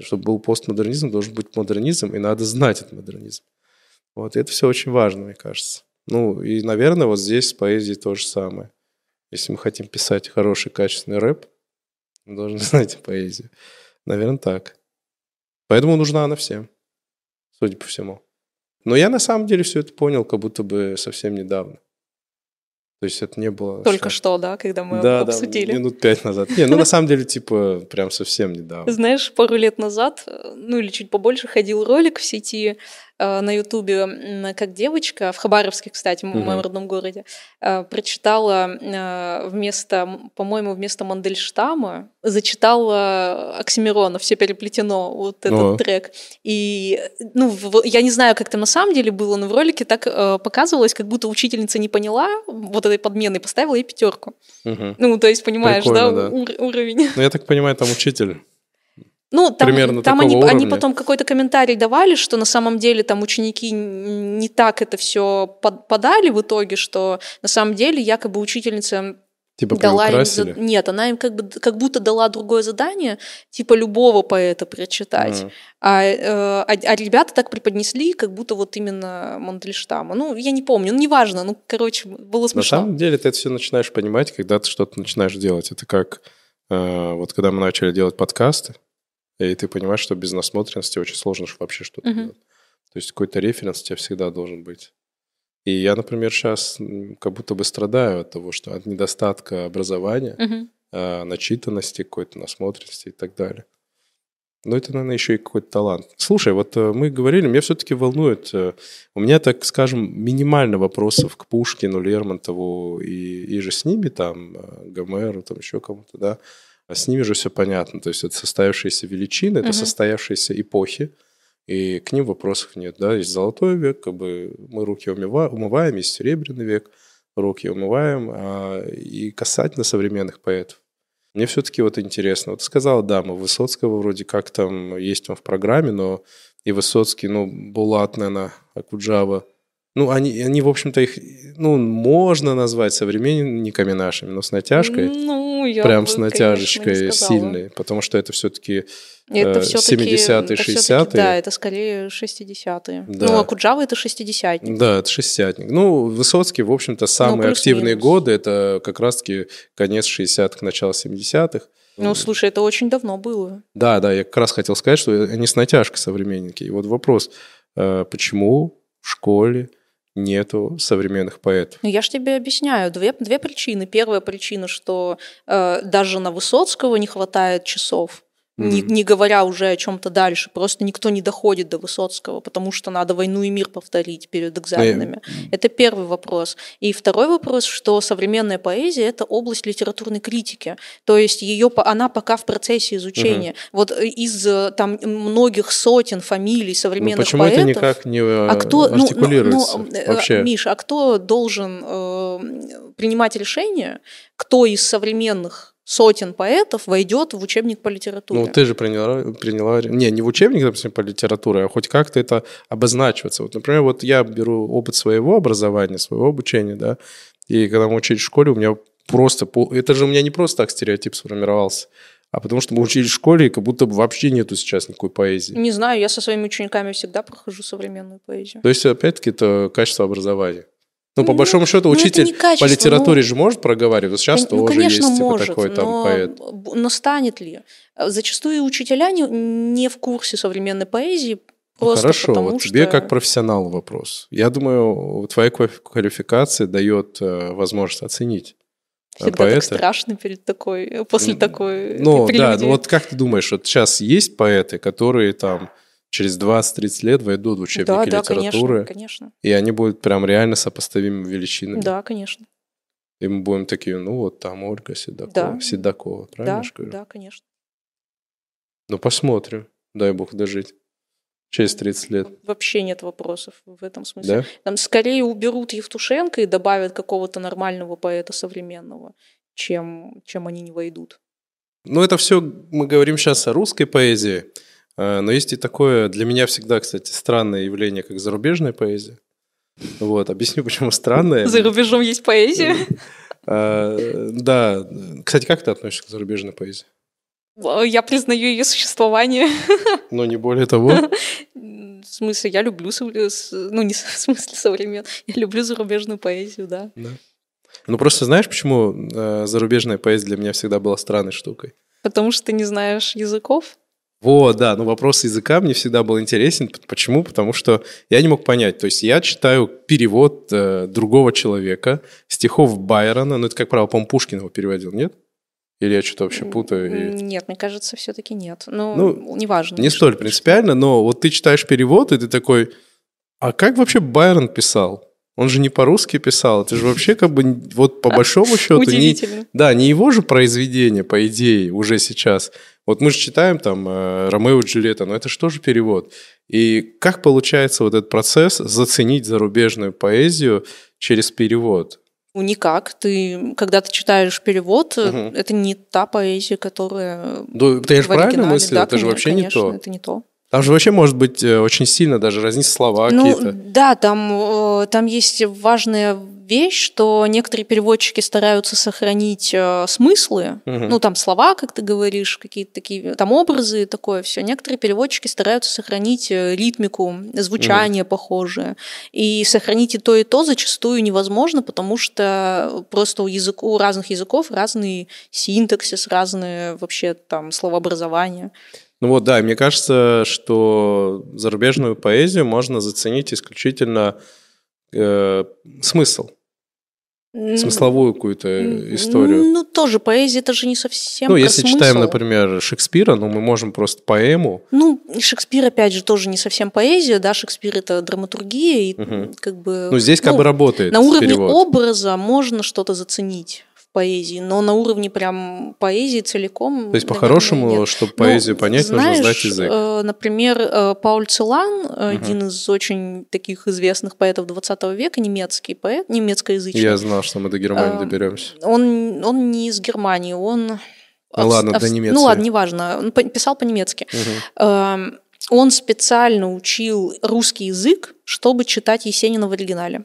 S1: Чтобы был постмодернизм, должен быть модернизм, и надо знать этот модернизм. Вот, и это все очень важно, мне кажется. Ну, и, наверное, вот здесь с поэзией то же самое. Если мы хотим писать хороший, качественный рэп, мы должны знать поэзию. Наверное, так. Поэтому нужна она всем, судя по всему. Но я на самом деле все это понял как будто бы совсем недавно. То есть это не было...
S2: Только что, да, когда мы
S1: да,
S2: обсудили?
S1: Да, минут пять назад. Не, ну на самом деле, типа, прям совсем недавно.
S2: Знаешь, пару лет назад, ну или чуть побольше, ходил ролик в сети Э, на Ютубе, как девочка, в Хабаровске, кстати, в моем родном городе, э, прочитала э, вместо, по-моему, вместо Мандельштама, зачитала Оксимирона, все переплетено, вот этот О. трек. И, ну, я не знаю, как это на самом деле было, но в ролике так показывалось, как будто учительница не поняла вот этой подмены поставила ей пятерку. Угу. Ну, то есть, понимаешь, Прикольно, да, да. Ур- уровень.
S1: Ну, я так понимаю, там учитель
S2: ну, там, Примерно там они, они потом какой-то комментарий давали, что на самом деле там ученики не так это все подали в итоге, что на самом деле якобы учительница
S1: Типа дала им за...
S2: Нет, она им как, бы, как будто дала другое задание, типа любого поэта прочитать. А, э, а, а ребята так преподнесли, как будто вот именно Мандельштама. Ну, я не помню, ну, неважно. Ну, короче, было смешно.
S1: На самом деле ты это все начинаешь понимать, когда ты что-то начинаешь делать. Это как э, вот когда мы начали делать подкасты, и ты понимаешь, что без насмотренности очень сложно вообще что-то uh-huh. делать. То есть какой-то референс у тебя всегда должен быть. И я, например, сейчас как будто бы страдаю от того, что от недостатка образования, uh-huh. начитанности, какой-то насмотренности и так далее. Но это, наверное, еще и какой-то талант. Слушай, вот э, мы говорили, меня все-таки волнует, э, у меня, так скажем, минимально вопросов к Пушкину, Лермонтову и, и же с ними, там, э, Гомеру, там еще кому-то, да. А с ними же все понятно. То есть это состоявшиеся величины, это угу. состоявшиеся эпохи, и к ним вопросов нет. Да? Есть золотой век, как бы мы руки умываем, умываем есть серебряный век, руки умываем. А, и касательно современных поэтов, мне все-таки вот интересно. Вот сказала дама Высоцкого вроде как там есть он в программе, но и Высоцкий, ну, Булат, наверное, Акуджава, ну, они, они, в общем-то, их, ну, можно назвать современниками нашими, но с натяжкой.
S2: Ну, я
S1: Прям бы, с натяжечкой сильной, потому что это все-таки это 70-е, 60-е.
S2: Да, это скорее 60-е. Да. Ну, а Куджава это 60-ник.
S1: Да, это 60-ник. Ну, Высоцкий, в общем-то, самые ну, активные годы, это как раз-таки конец 60-х, начало 70-х.
S2: Ну, слушай, это очень давно было.
S1: Да, да, я как раз хотел сказать, что они с натяжкой современники. И вот вопрос, э, почему в школе нету современных поэтов.
S2: Ну, я же тебе объясняю. Две, две причины. Первая причина, что э, даже на Высоцкого не хватает часов. Не, не говоря уже о чем-то дальше, просто никто не доходит до Высоцкого, потому что надо войну и мир повторить перед экзаменами. Ну, это первый вопрос. И второй вопрос, что современная поэзия это область литературной критики, то есть ее она пока в процессе изучения. Угу. Вот из там многих сотен фамилий современных ну,
S1: почему
S2: поэтов.
S1: Почему это никак не а кто, артикулируется ну, ну, ну, вообще?
S2: Миша, а кто должен э, принимать решение, кто из современных сотен поэтов войдет в учебник по литературе.
S1: Ну, ты же приняла, приняла... Не, не в учебник, допустим, по литературе, а хоть как-то это обозначиваться. Вот, например, вот я беру опыт своего образования, своего обучения, да, и когда мы учились в школе, у меня просто... Это же у меня не просто так стереотип сформировался, а потому что мы учились в школе, и как будто бы вообще нету сейчас никакой поэзии.
S2: Не знаю, я со своими учениками всегда прохожу современную поэзию.
S1: То есть, опять-таки, это качество образования. Ну, по большому счету, ну, учитель по литературе ну, же может проговаривать. Сейчас ну, тоже конечно, есть типа, такой там
S2: но,
S1: поэт.
S2: Но станет ли? Зачастую учителя не, не в курсе современной поэзии, Просто
S1: ну, Хорошо,
S2: потому,
S1: вот
S2: что...
S1: тебе как профессионал вопрос. Я думаю, твоя квалификация дает э, возможность оценить
S2: э, Всегда поэта. так страшно перед такой, после такой
S1: Ну да, ну вот как ты думаешь, вот сейчас есть поэты, которые там через 20-30 лет войдут в учебники да, литературы.
S2: Да, конечно, конечно.
S1: И они будут прям реально сопоставимыми величинами.
S2: Да, конечно.
S1: И мы будем такие, ну вот там Ольга Седокова, да. Седокова правильно
S2: да, Да, конечно.
S1: Ну посмотрим, дай бог дожить. Через 30 лет.
S2: Вообще нет вопросов в этом смысле. Да? Там скорее уберут Евтушенко и добавят какого-то нормального поэта современного, чем, чем они не войдут.
S1: Ну, это все мы говорим сейчас о русской поэзии. Э, но есть и такое, для меня всегда, кстати, странное явление, как зарубежная поэзия. Вот, объясню, почему странное.
S2: За рубежом есть поэзия?
S1: Э, да. Кстати, как ты относишься к зарубежной поэзии?
S2: Я признаю ее существование.
S1: Но не более того.
S2: В смысле, я люблю, ну не в смысле современ, я люблю зарубежную поэзию, да. да.
S1: Ну просто знаешь, почему э, зарубежная поэзия для меня всегда была странной штукой?
S2: Потому что ты не знаешь языков?
S1: Вот, да, но вопрос языка мне всегда был интересен. Почему? Потому что я не мог понять. То есть я читаю перевод э, другого человека, стихов Байрона, ну это, как правило, по-моему, Пушкин его переводил, нет? Или я что-то вообще путаю?
S2: Нет, мне кажется, все-таки нет. Ну, ну неважно.
S1: Не столь принципиально, но вот ты читаешь перевод, и ты такой, а как вообще Байрон писал? Он же не по-русски писал, это же вообще как бы вот по большому счету не, да, не его же произведение, по идее, уже сейчас. Вот мы же читаем там э, Ромео и Джульетта, но это же перевод? И как получается вот этот процесс заценить зарубежную поэзию через перевод?
S2: Ну, никак. Ты, когда ты читаешь перевод, угу. это не та поэзия, которая.
S1: Ну, ты же правильно мыслил, да, это же вообще конечно, не то.
S2: Это не то.
S1: Там же вообще может быть э, очень сильно даже разниться слова
S2: ну,
S1: какие-то.
S2: Да, там, э, там есть важная вещь, что некоторые переводчики стараются сохранить э, смыслы, угу. ну там слова, как ты говоришь, какие-то такие, там образы, такое все. Некоторые переводчики стараются сохранить ритмику, звучание угу. похожее. И сохранить и то, и то зачастую невозможно, потому что просто у, язык, у разных языков разный синтаксис, разные вообще там словообразование.
S1: Ну вот, да, мне кажется, что зарубежную поэзию можно заценить исключительно э, смысл. Смысловую какую-то историю.
S2: Ну, тоже поэзия, это же не совсем
S1: Ну, если смысл. читаем, например, Шекспира, ну, мы можем просто поэму.
S2: Ну, Шекспир, опять же, тоже не совсем поэзия, да, Шекспир – это драматургия, и угу. как бы…
S1: Ну, здесь как
S2: ну,
S1: бы работает
S2: На уровне
S1: перевод.
S2: образа можно что-то заценить поэзии, но на уровне прям поэзии целиком.
S1: То есть по-хорошему, чтобы поэзию ну, понять, знаешь, нужно знать язык.
S2: Э, например, э, Пауль Целан, угу. один из очень таких известных поэтов 20 века, немецкий поэт, немецкоязычный.
S1: Я знал, что мы до Германии э, доберемся.
S2: Он, он не из Германии, он...
S1: Ну ладно, до немецкой.
S2: Ну ладно, неважно. Он писал по-немецки. Угу. Он специально учил русский язык, чтобы читать Есенина в оригинале.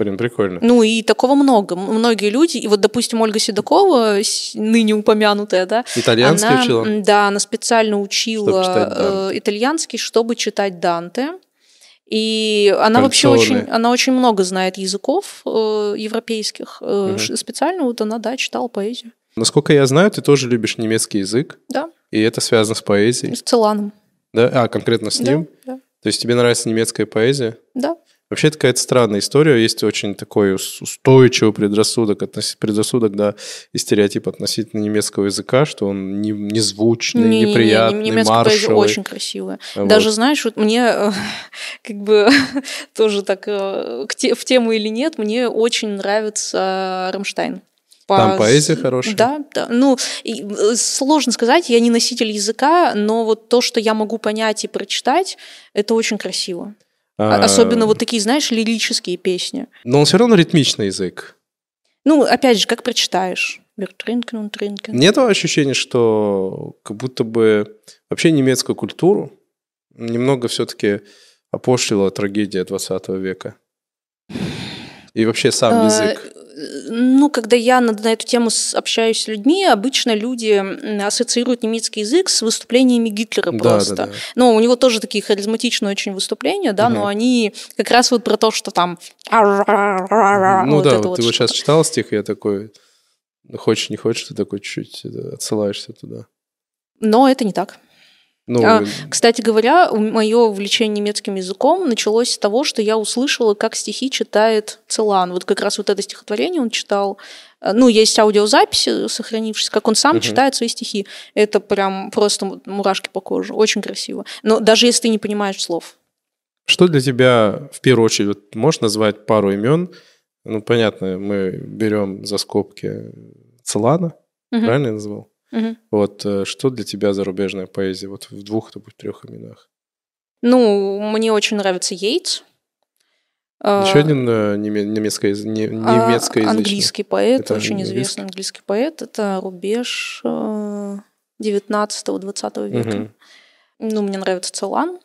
S1: Блин, прикольно.
S2: Ну и такого много. Многие люди, и вот, допустим, Ольга Седокова, ныне упомянутая, да,
S1: итальянский
S2: она,
S1: учила?
S2: Да, она специально учила э, итальянский, чтобы читать Данте. И она вообще очень, она очень много знает языков э, европейских. Э, угу. Специально вот она, да, читала поэзию.
S1: Насколько я знаю, ты тоже любишь немецкий язык.
S2: Да.
S1: И это связано с поэзией.
S2: С Целаном.
S1: Да? А, конкретно с ним?
S2: Да, да.
S1: То есть тебе нравится немецкая поэзия?
S2: Да.
S1: Вообще это какая-то странная история. Есть очень такой устойчивый предрассудок, относ... предрассудок, да, и стереотип относительно немецкого языка, что он не, незвучный, не, неприятный, не, не, немецкая маршевый.
S2: очень красивая. Вот. Даже, знаешь, вот мне э, как бы тоже так э, в тему или нет, мне очень нравится Рамштайн.
S1: Там поэзия хорошая.
S2: Да, да. Ну, и, э, сложно сказать, я не носитель языка, но вот то, что я могу понять и прочитать, это очень красиво. А, особенно вот такие, знаешь, лирические песни.
S1: Но он все равно ритмичный язык.
S2: Ну, опять же, как прочитаешь.
S1: Нет ощущения, что как будто бы вообще немецкую культуру немного все-таки опошлила трагедия 20 века? И вообще сам язык
S2: ну, когда я на, на эту тему общаюсь с людьми, обычно люди ассоциируют немецкий язык с выступлениями Гитлера просто. Да, да. Но у него тоже такие харизматичные очень выступления, да, угу. но они как раз вот про то, что там...
S1: Ну вот да, вот, вот ты вот сейчас читал стих, я такой, хочешь, не хочешь, ты такой чуть-чуть отсылаешься туда.
S2: Но это не так. Ну, а, кстати говоря, мое увлечение немецким языком началось с того, что я услышала, как стихи читает Целан. Вот как раз вот это стихотворение он читал. Э, ну, есть аудиозаписи, сохранившись, как он сам угу. читает свои стихи. Это прям просто мурашки по коже. Очень красиво. Но даже если ты не понимаешь слов.
S1: Что для тебя, в первую очередь, вот можешь назвать пару имен? Ну, понятно, мы берем за скобки Целана, угу. правильно я назвал?
S2: Угу.
S1: Вот э, что для тебя зарубежная поэзия? Вот в двух, то трех именах.
S2: Ну, мне очень нравится Йейтс.
S1: Еще а, один э, немецкий, не, а.
S2: Английский поэт, Это очень английский? известный английский поэт. Это рубеж 19-20 э, века. Угу. Ну, мне нравится Целан.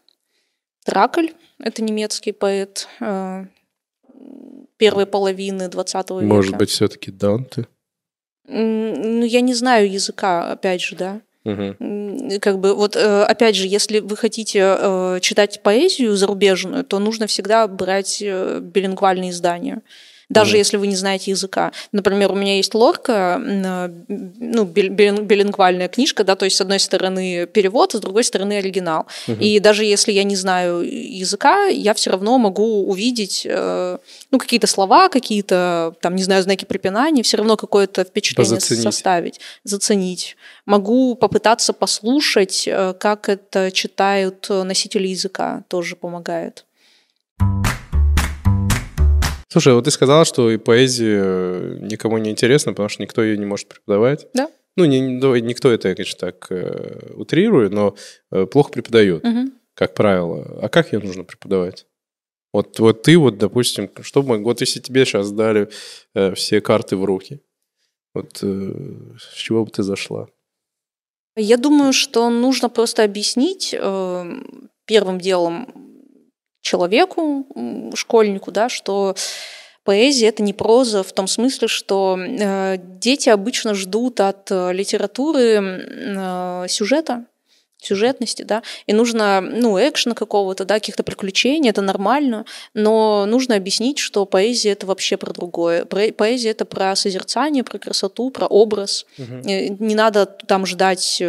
S2: Тракль – это немецкий поэт первой половины 20 века.
S1: Может быть, все-таки Данте?
S2: Ну, я не знаю языка, опять же, да.
S1: Угу.
S2: Как бы вот э, опять же, если вы хотите э, читать поэзию зарубежную, то нужно всегда брать э, билингвальные издания. Даже mm. если вы не знаете языка. Например, у меня есть лорка, ну, билингвальная книжка, да, то есть с одной стороны перевод, а с другой стороны оригинал. Mm-hmm. И даже если я не знаю языка, я все равно могу увидеть, э, ну, какие-то слова, какие-то, там, не знаю, знаки препинания, все равно какое-то впечатление заценить. составить, заценить. Могу попытаться послушать, э, как это читают носители языка, тоже помогает.
S1: Слушай, вот ты сказала, что и поэзия э, никому не интересна, потому что никто ее не может преподавать.
S2: Да.
S1: Ну, не, никто это, конечно, так э, утрирует, но э, плохо преподает, угу. как правило. А как ее нужно преподавать? Вот, вот ты вот, допустим, что бы, вот если тебе сейчас дали э, все карты в руки, вот э, с чего бы ты зашла?
S2: Я думаю, что нужно просто объяснить э, первым делом человеку, школьнику, да, что поэзия это не проза в том смысле, что э, дети обычно ждут от э, литературы э, сюжета, сюжетности, да, и нужно, ну, экшена какого-то, да, каких-то приключений, это нормально, но нужно объяснить, что поэзия это вообще про другое. Поэзия это про созерцание, про красоту, про образ. Угу. Не надо там ждать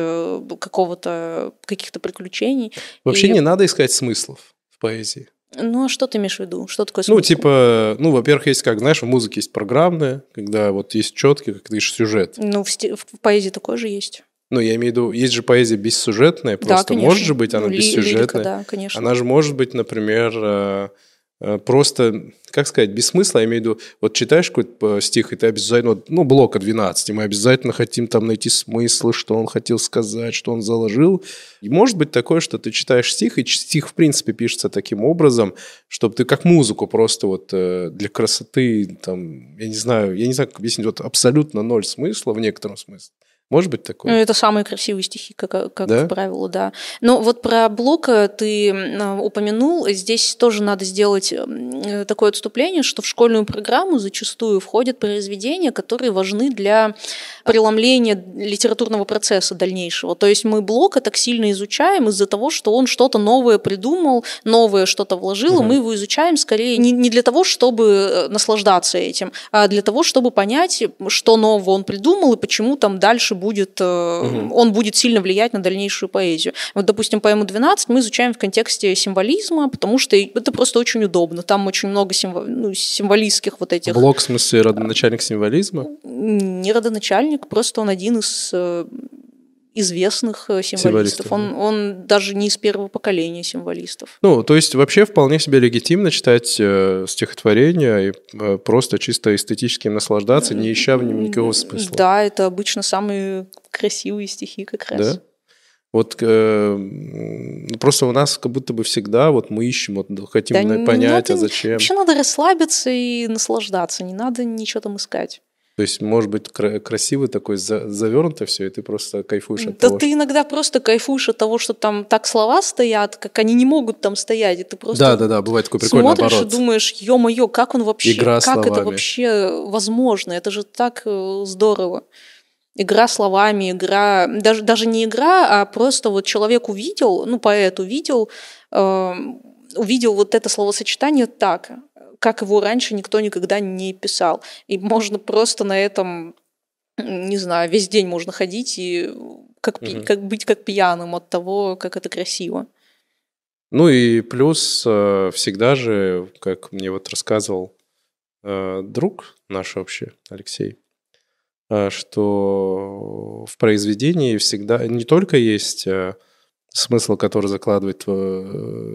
S2: какого-то, каких-то приключений.
S1: Вообще и... не надо искать смыслов в поэзии?
S2: Ну, а что ты имеешь в виду? Что такое
S1: смысл? Ну, типа, ну, во-первых, есть, как, знаешь, в музыке есть программные, когда вот есть четкий, как ты сюжет.
S2: Ну, в, сти- в поэзии такое же есть.
S1: Ну, я имею в виду, есть же поэзия бессюжетная, просто да, конечно. может же быть она ну, бессюжетная. Лирика,
S2: да, конечно.
S1: Она же может быть, например, Э, просто, как сказать, без смысла, я имею в виду, вот читаешь какой-то стих, и ты обязательно, ну, блока 12, и мы обязательно хотим там найти смысл, что он хотел сказать, что он заложил. И может быть такое, что ты читаешь стих, и стих, в принципе, пишется таким образом, чтобы ты как музыку просто вот э, для красоты, там, я не знаю, я не знаю, как объяснить, вот абсолютно ноль смысла в некотором смысле. Может быть такое?
S2: Ну, это самые красивые стихи, как, как да? правило, да. Но вот про Блока ты упомянул. Здесь тоже надо сделать э, такое отступление, что в школьную программу зачастую входят произведения, которые важны для преломления литературного процесса дальнейшего. То есть мы Блока так сильно изучаем из-за того, что он что-то новое придумал, новое что-то вложил, угу. и мы его изучаем скорее не, не для того, чтобы э, наслаждаться этим, а для того, чтобы понять, что нового он придумал и почему там дальше будет, угу. он будет сильно влиять на дальнейшую поэзию. Вот, допустим, поэму «12» мы изучаем в контексте символизма, потому что это просто очень удобно. Там очень много символ, ну, символистских вот этих...
S1: Блок, в смысле, родоначальник символизма?
S2: Не родоначальник, просто он один из э, известных э, символистов. Он, он даже не из первого поколения символистов.
S1: Ну, то есть вообще вполне себе легитимно читать э, стихотворения и э, просто чисто эстетически наслаждаться, не ища в нем никакого смысла.
S2: Да, это обычно самые красивые стихи как раз.
S1: Да? Вот э, просто у нас как будто бы всегда вот мы ищем, вот хотим да понять, надо, а зачем.
S2: Вообще надо расслабиться и наслаждаться, не надо ничего там искать.
S1: То есть, может быть, красивый такой, завернуто все, и ты просто кайфуешь от
S2: да
S1: того.
S2: Да ты иногда просто кайфуешь от того, что там так слова стоят, как они не могут там стоять, и ты просто
S1: да, да, да, бывает такой прикольный
S2: смотришь
S1: оборот.
S2: и думаешь, ё-моё, как он вообще, Игра как словами. это вообще возможно? Это же так э, здорово. Игра словами, игра, даже, даже не игра, а просто вот человек увидел, ну, поэт увидел, э, увидел вот это словосочетание так, как его раньше никто никогда не писал. И можно просто на этом, не знаю, весь день можно ходить и как, угу. как быть как пьяным от того, как это красиво.
S1: Ну и плюс э, всегда же, как мне вот рассказывал э, друг наш вообще, Алексей, э, что в произведении всегда не только есть смысл, который закладывает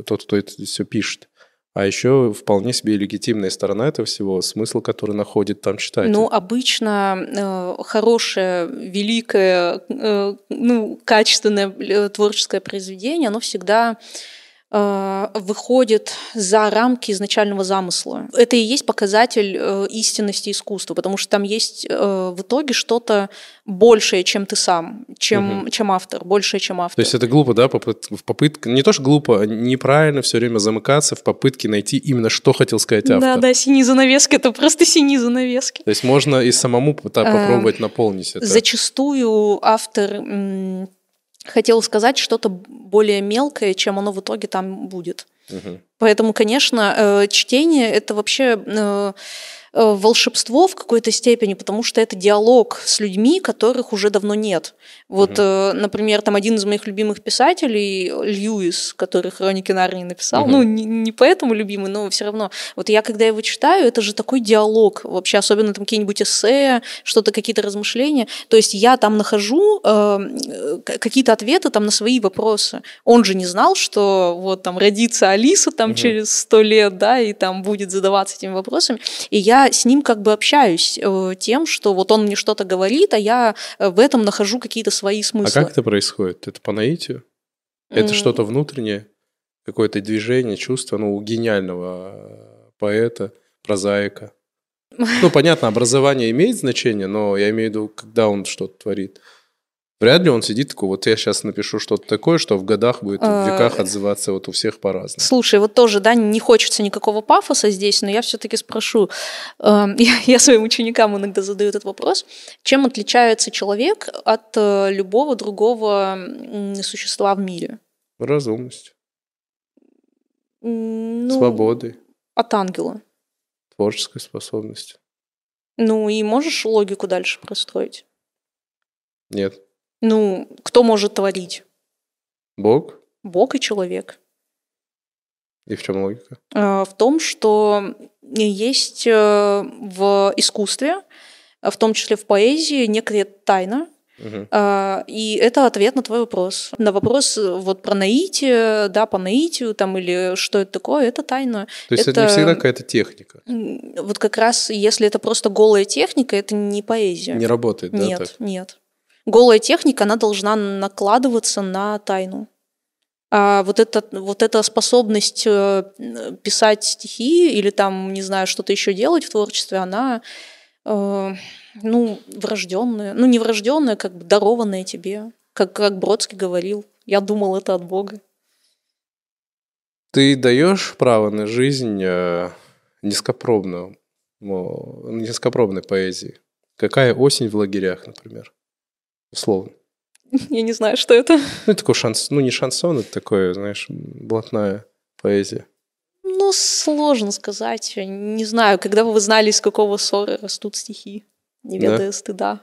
S1: тот, кто это все пишет, а еще вполне себе легитимная сторона этого всего, смысл, который находит там читатель.
S2: Ну, обычно э, хорошее, великое, э, ну, качественное э, творческое произведение, оно всегда выходит за рамки изначального замысла. Это и есть показатель э, истинности искусства, потому что там есть э, в итоге что-то большее, чем ты сам, чем, угу. чем автор, большее, чем автор.
S1: То есть это глупо, да, попытка, попытка не то что глупо, а неправильно все время замыкаться в попытке найти именно, что хотел сказать автор.
S2: Да, да, синие занавески, это просто синие занавески.
S1: То есть можно и самому попробовать наполнить это.
S2: Зачастую автор хотел сказать что-то более мелкое, чем оно в итоге там будет. Угу. Поэтому, конечно, э, чтение это вообще э, волшебство в какой-то степени, потому что это диалог с людьми, которых уже давно нет. Вот, угу. например, там один из моих любимых писателей, Льюис, который «Хроники Нарнии» написал, угу. ну, не, не поэтому любимый, но все равно. Вот я, когда его читаю, это же такой диалог, вообще, особенно там какие-нибудь эссе, что-то, какие-то размышления. То есть я там нахожу э, какие-то ответы там на свои вопросы. Он же не знал, что вот там родится Алиса там угу. через сто лет, да, и там будет задаваться этими вопросами. И я с ним как бы общаюсь э, тем, что вот он мне что-то говорит, а я э, в этом нахожу какие-то свои смыслы.
S1: А как это происходит? Это по наитию? Это mm. что-то внутреннее? Какое-то движение, чувство, ну, у гениального э, поэта, прозаика? Ну, понятно, образование имеет значение, но я имею в виду, когда он что-то творит. Вряд ли он сидит такой, вот я сейчас напишу что-то такое, что в годах будет, в а, веках отзываться вот у всех по-разному.
S2: Слушай, вот тоже, да, не хочется никакого пафоса здесь, но я все-таки спрошу, эм, я своим ученикам иногда задаю этот вопрос, чем отличается человек от э, любого другого существа в мире?
S1: Разумность. Ну, Свободой.
S2: От ангела.
S1: Творческой способностью.
S2: Ну и можешь логику дальше простроить?
S1: Нет.
S2: Ну, кто может творить?
S1: Бог?
S2: Бог и человек.
S1: И в чем логика?
S2: А, в том, что есть э, в искусстве, в том числе в поэзии, некая тайна, Угу. И это ответ на твой вопрос. На вопрос вот про наитие, да, по наитию там или что это такое, это тайна.
S1: То есть это, это не всегда какая-то техника?
S2: Вот как раз если это просто голая техника, это не поэзия.
S1: Не работает, да?
S2: Нет, так? нет голая техника, она должна накладываться на тайну. А вот, это, вот эта способность э, писать стихи или там, не знаю, что-то еще делать в творчестве, она, э, ну, врожденная. Ну, не врожденная, как бы дарованная тебе. Как, как Бродский говорил, я думал, это от Бога.
S1: Ты даешь право на жизнь э, низкопробную, низкопробной поэзии? Какая осень в лагерях, например? Условно.
S2: Я не знаю, что это.
S1: Ну, такой шанс, ну, не шансон, это такое, знаешь, блатная поэзия.
S2: Ну, сложно сказать. Не знаю, когда бы вы знали, из какого ссоры растут стихи, не ведая да? стыда.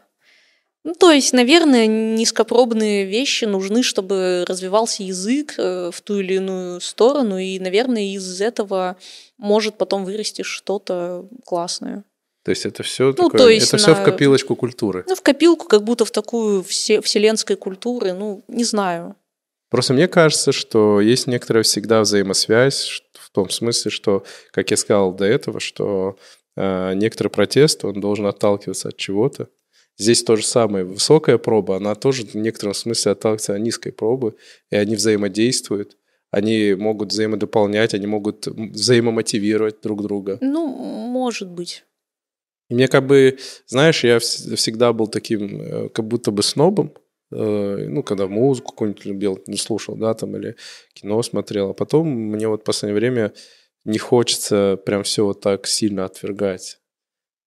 S2: Ну, то есть, наверное, низкопробные вещи нужны, чтобы развивался язык э, в ту или иную сторону, и, наверное, из этого может потом вырасти что-то классное.
S1: То есть это все ну, такое, то есть это на... все в копилочку культуры.
S2: Ну, в копилку, как будто в такую все, вселенской культуры, ну, не знаю.
S1: Просто мне кажется, что есть некоторая всегда взаимосвязь в том смысле, что, как я сказал до этого, что э, некоторый протест, он должен отталкиваться от чего-то. Здесь то же самое. Высокая проба, она тоже в некотором смысле отталкивается от низкой пробы, и они взаимодействуют. Они могут взаимодополнять, они могут взаимомотивировать друг друга.
S2: Ну, может быть.
S1: И мне как бы, знаешь, я всегда был таким, э, как будто бы снобом, э, ну, когда музыку какую-нибудь любил, слушал, да, там, или кино смотрел, а потом мне вот в последнее время не хочется прям все вот так сильно отвергать.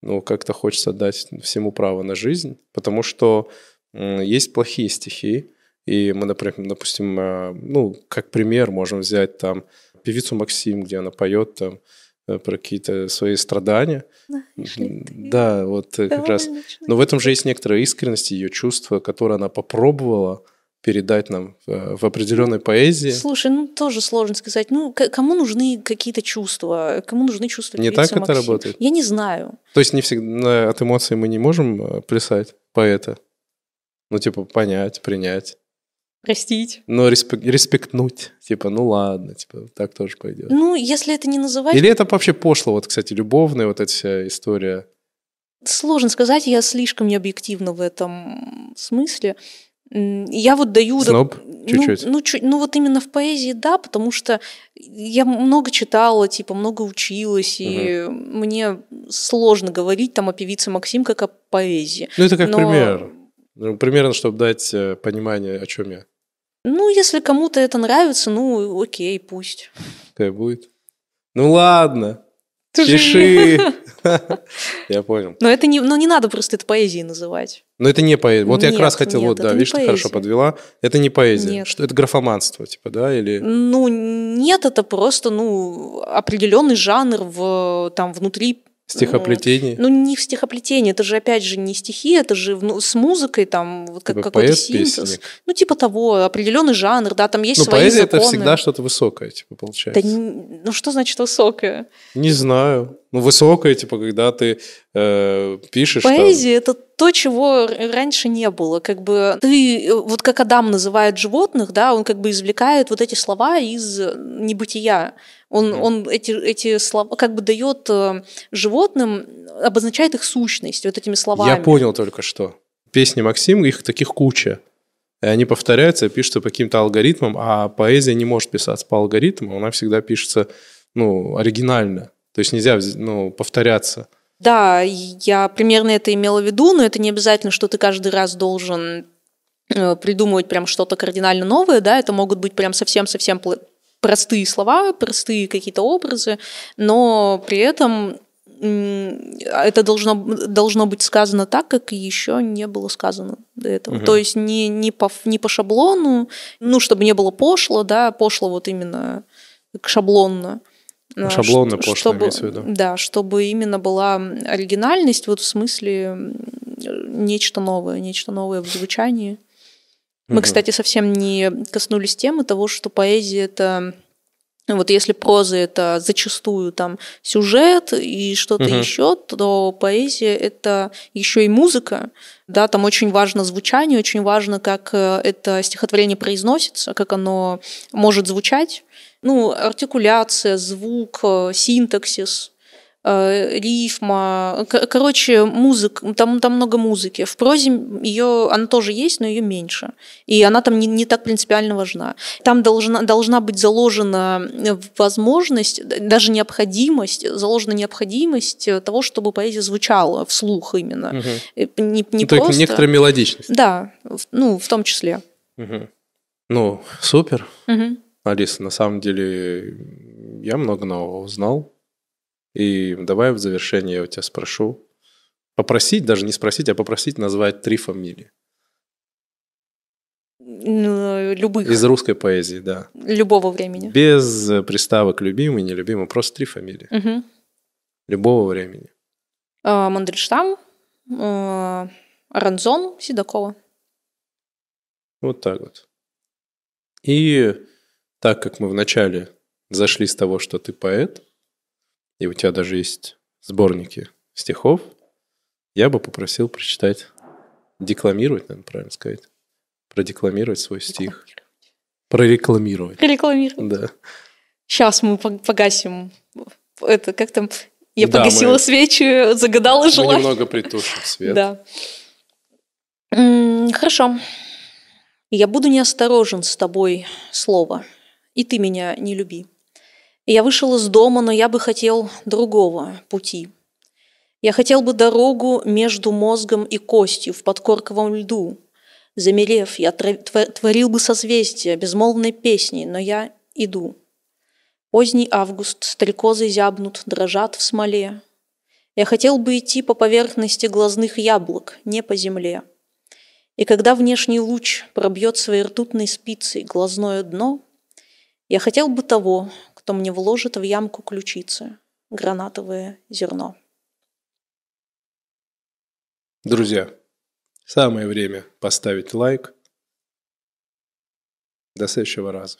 S1: Ну, как-то хочется дать всему право на жизнь, потому что есть плохие стихи, и мы, например, допустим, э, ну, как пример можем взять там певицу Максим, где она поет там про какие-то свои страдания. Да, вот э, как раз. Но в этом же есть некоторая искренность ее чувства, которое она попробовала передать нам в э, определенной поэзии.
S2: Слушай, ну тоже сложно сказать. Ну, кому нужны какие-то чувства? Кому нужны чувства?
S1: Не так Максим? это работает?
S2: Я не знаю.
S1: То есть не всегда от эмоций мы не можем плясать поэта? Ну, типа, понять, принять.
S2: Простить.
S1: Но респек- респектнуть. Типа, ну ладно, типа, так тоже пойдет.
S2: Ну, если это не называть...
S1: Или это вообще пошло, вот, кстати, любовная вот эта вся история.
S2: Сложно сказать, я слишком необъективна в этом смысле. Я вот даю...
S1: Сноб? Чуть-чуть?
S2: Ну, ну, чуть, ну, вот именно в поэзии, да, потому что я много читала, типа, много училась, и угу. мне сложно говорить там о певице Максим как о поэзии.
S1: Ну, это как Но... пример. Ну, примерно, чтобы дать э, понимание, о чем я.
S2: Ну, если кому-то это нравится, ну, окей, пусть.
S1: Пускай будет. Ну ладно, Ты пиши. Я понял.
S2: Но это не, ну не надо просто это поэзией называть.
S1: Но это не поэзия. Вот я как раз хотел, вот, да, видишь, ты хорошо подвела. Это не поэзия. Нет. Что это графоманство, типа, да, или?
S2: Ну нет, это просто, ну определенный жанр в там внутри
S1: Стихоплетение?
S2: Ну, не в стихоплетении, это же, опять же, не стихи, это же ну, с музыкой, там, вот как, типа какой-то синтез. Песенник. Ну, типа того, определенный жанр, да, там есть ну, свои поэзия
S1: законы. это всегда что-то высокое, типа, получается.
S2: Да, ну, что значит высокое?
S1: Не знаю. Ну, высокое, типа, когда ты э, пишешь...
S2: Поэзия там... — это то, чего раньше не было. Как бы ты, вот как Адам называет животных, да, он как бы извлекает вот эти слова из небытия. Он, mm. он эти, эти слова как бы дает э, животным, обозначает их сущность вот этими словами.
S1: Я понял только что. Песни Максима, их таких куча. И они повторяются, пишутся по каким-то алгоритмам, а поэзия не может писаться по алгоритмам, она всегда пишется ну, оригинально. То есть нельзя ну, повторяться.
S2: Да, я примерно это имела в виду, но это не обязательно, что ты каждый раз должен э, придумывать прям что-то кардинально новое, да, это могут быть прям совсем-совсем простые слова, простые какие-то образы, но при этом это должно, должно быть сказано так, как еще не было сказано до этого. Угу. То есть не, не, по, не по шаблону, ну, чтобы не было пошло, да, пошло вот именно шаблонно.
S1: А, шаблонно пошло, чтобы, имеется в виду.
S2: Да, чтобы именно была оригинальность вот в смысле нечто новое, нечто новое в звучании. Мы, угу. кстати, совсем не коснулись темы того, что поэзия это вот если проза это зачастую там сюжет и что-то угу. еще, то поэзия это еще и музыка. Да, там очень важно звучание, очень важно, как э, это стихотворение произносится, как оно может звучать. Ну, артикуляция, звук, э, синтаксис. Э, рифма, короче, музык, там, там много музыки. В прозе ее, она тоже есть, но ее меньше. И она там не, не так принципиально важна. Там должна, должна быть заложена возможность, даже необходимость, заложена необходимость того, чтобы поэзия звучала вслух именно. Угу. Не, не ну, просто...
S1: некоторая мелодичность.
S2: Да, ну, в том числе.
S1: Угу. Ну, супер. Угу. Алиса, на самом деле, я много нового узнал. И давай в завершение я у тебя спрошу. Попросить, даже не спросить, а попросить назвать три фамилии.
S2: Ну, любых.
S1: Из русской поэзии, да.
S2: Любого времени.
S1: Без приставок любимый, нелюбимый, просто три фамилии. Угу. Любого времени.
S2: А, Мандельштам, а, Ранзон, Седокова.
S1: Вот так вот. И так как мы вначале зашли с того, что ты поэт, и у тебя даже есть сборники стихов, я бы попросил прочитать, декламировать, наверное, правильно сказать, продекламировать свой стих. Прорекламировать.
S2: Прорекламировать.
S1: Да.
S2: Сейчас мы погасим. Это как там? Я да, погасила мы... свечи, загадала желание.
S1: Мы немного притушим свет.
S2: Да. Хорошо. Я буду неосторожен с тобой, слово, и ты меня не люби. Я вышел из дома, но я бы хотел другого пути. Я хотел бы дорогу между мозгом и костью в подкорковом льду. Замерев, я творил бы созвездия безмолвной песни, но я иду. Поздний август, стрекозы зябнут, дрожат в смоле. Я хотел бы идти по поверхности глазных яблок, не по земле. И когда внешний луч пробьет своей ртутной спицей глазное дно, я хотел бы того, кто мне вложит в ямку ключицы гранатовое зерно.
S1: Друзья, самое время поставить лайк. До следующего раза.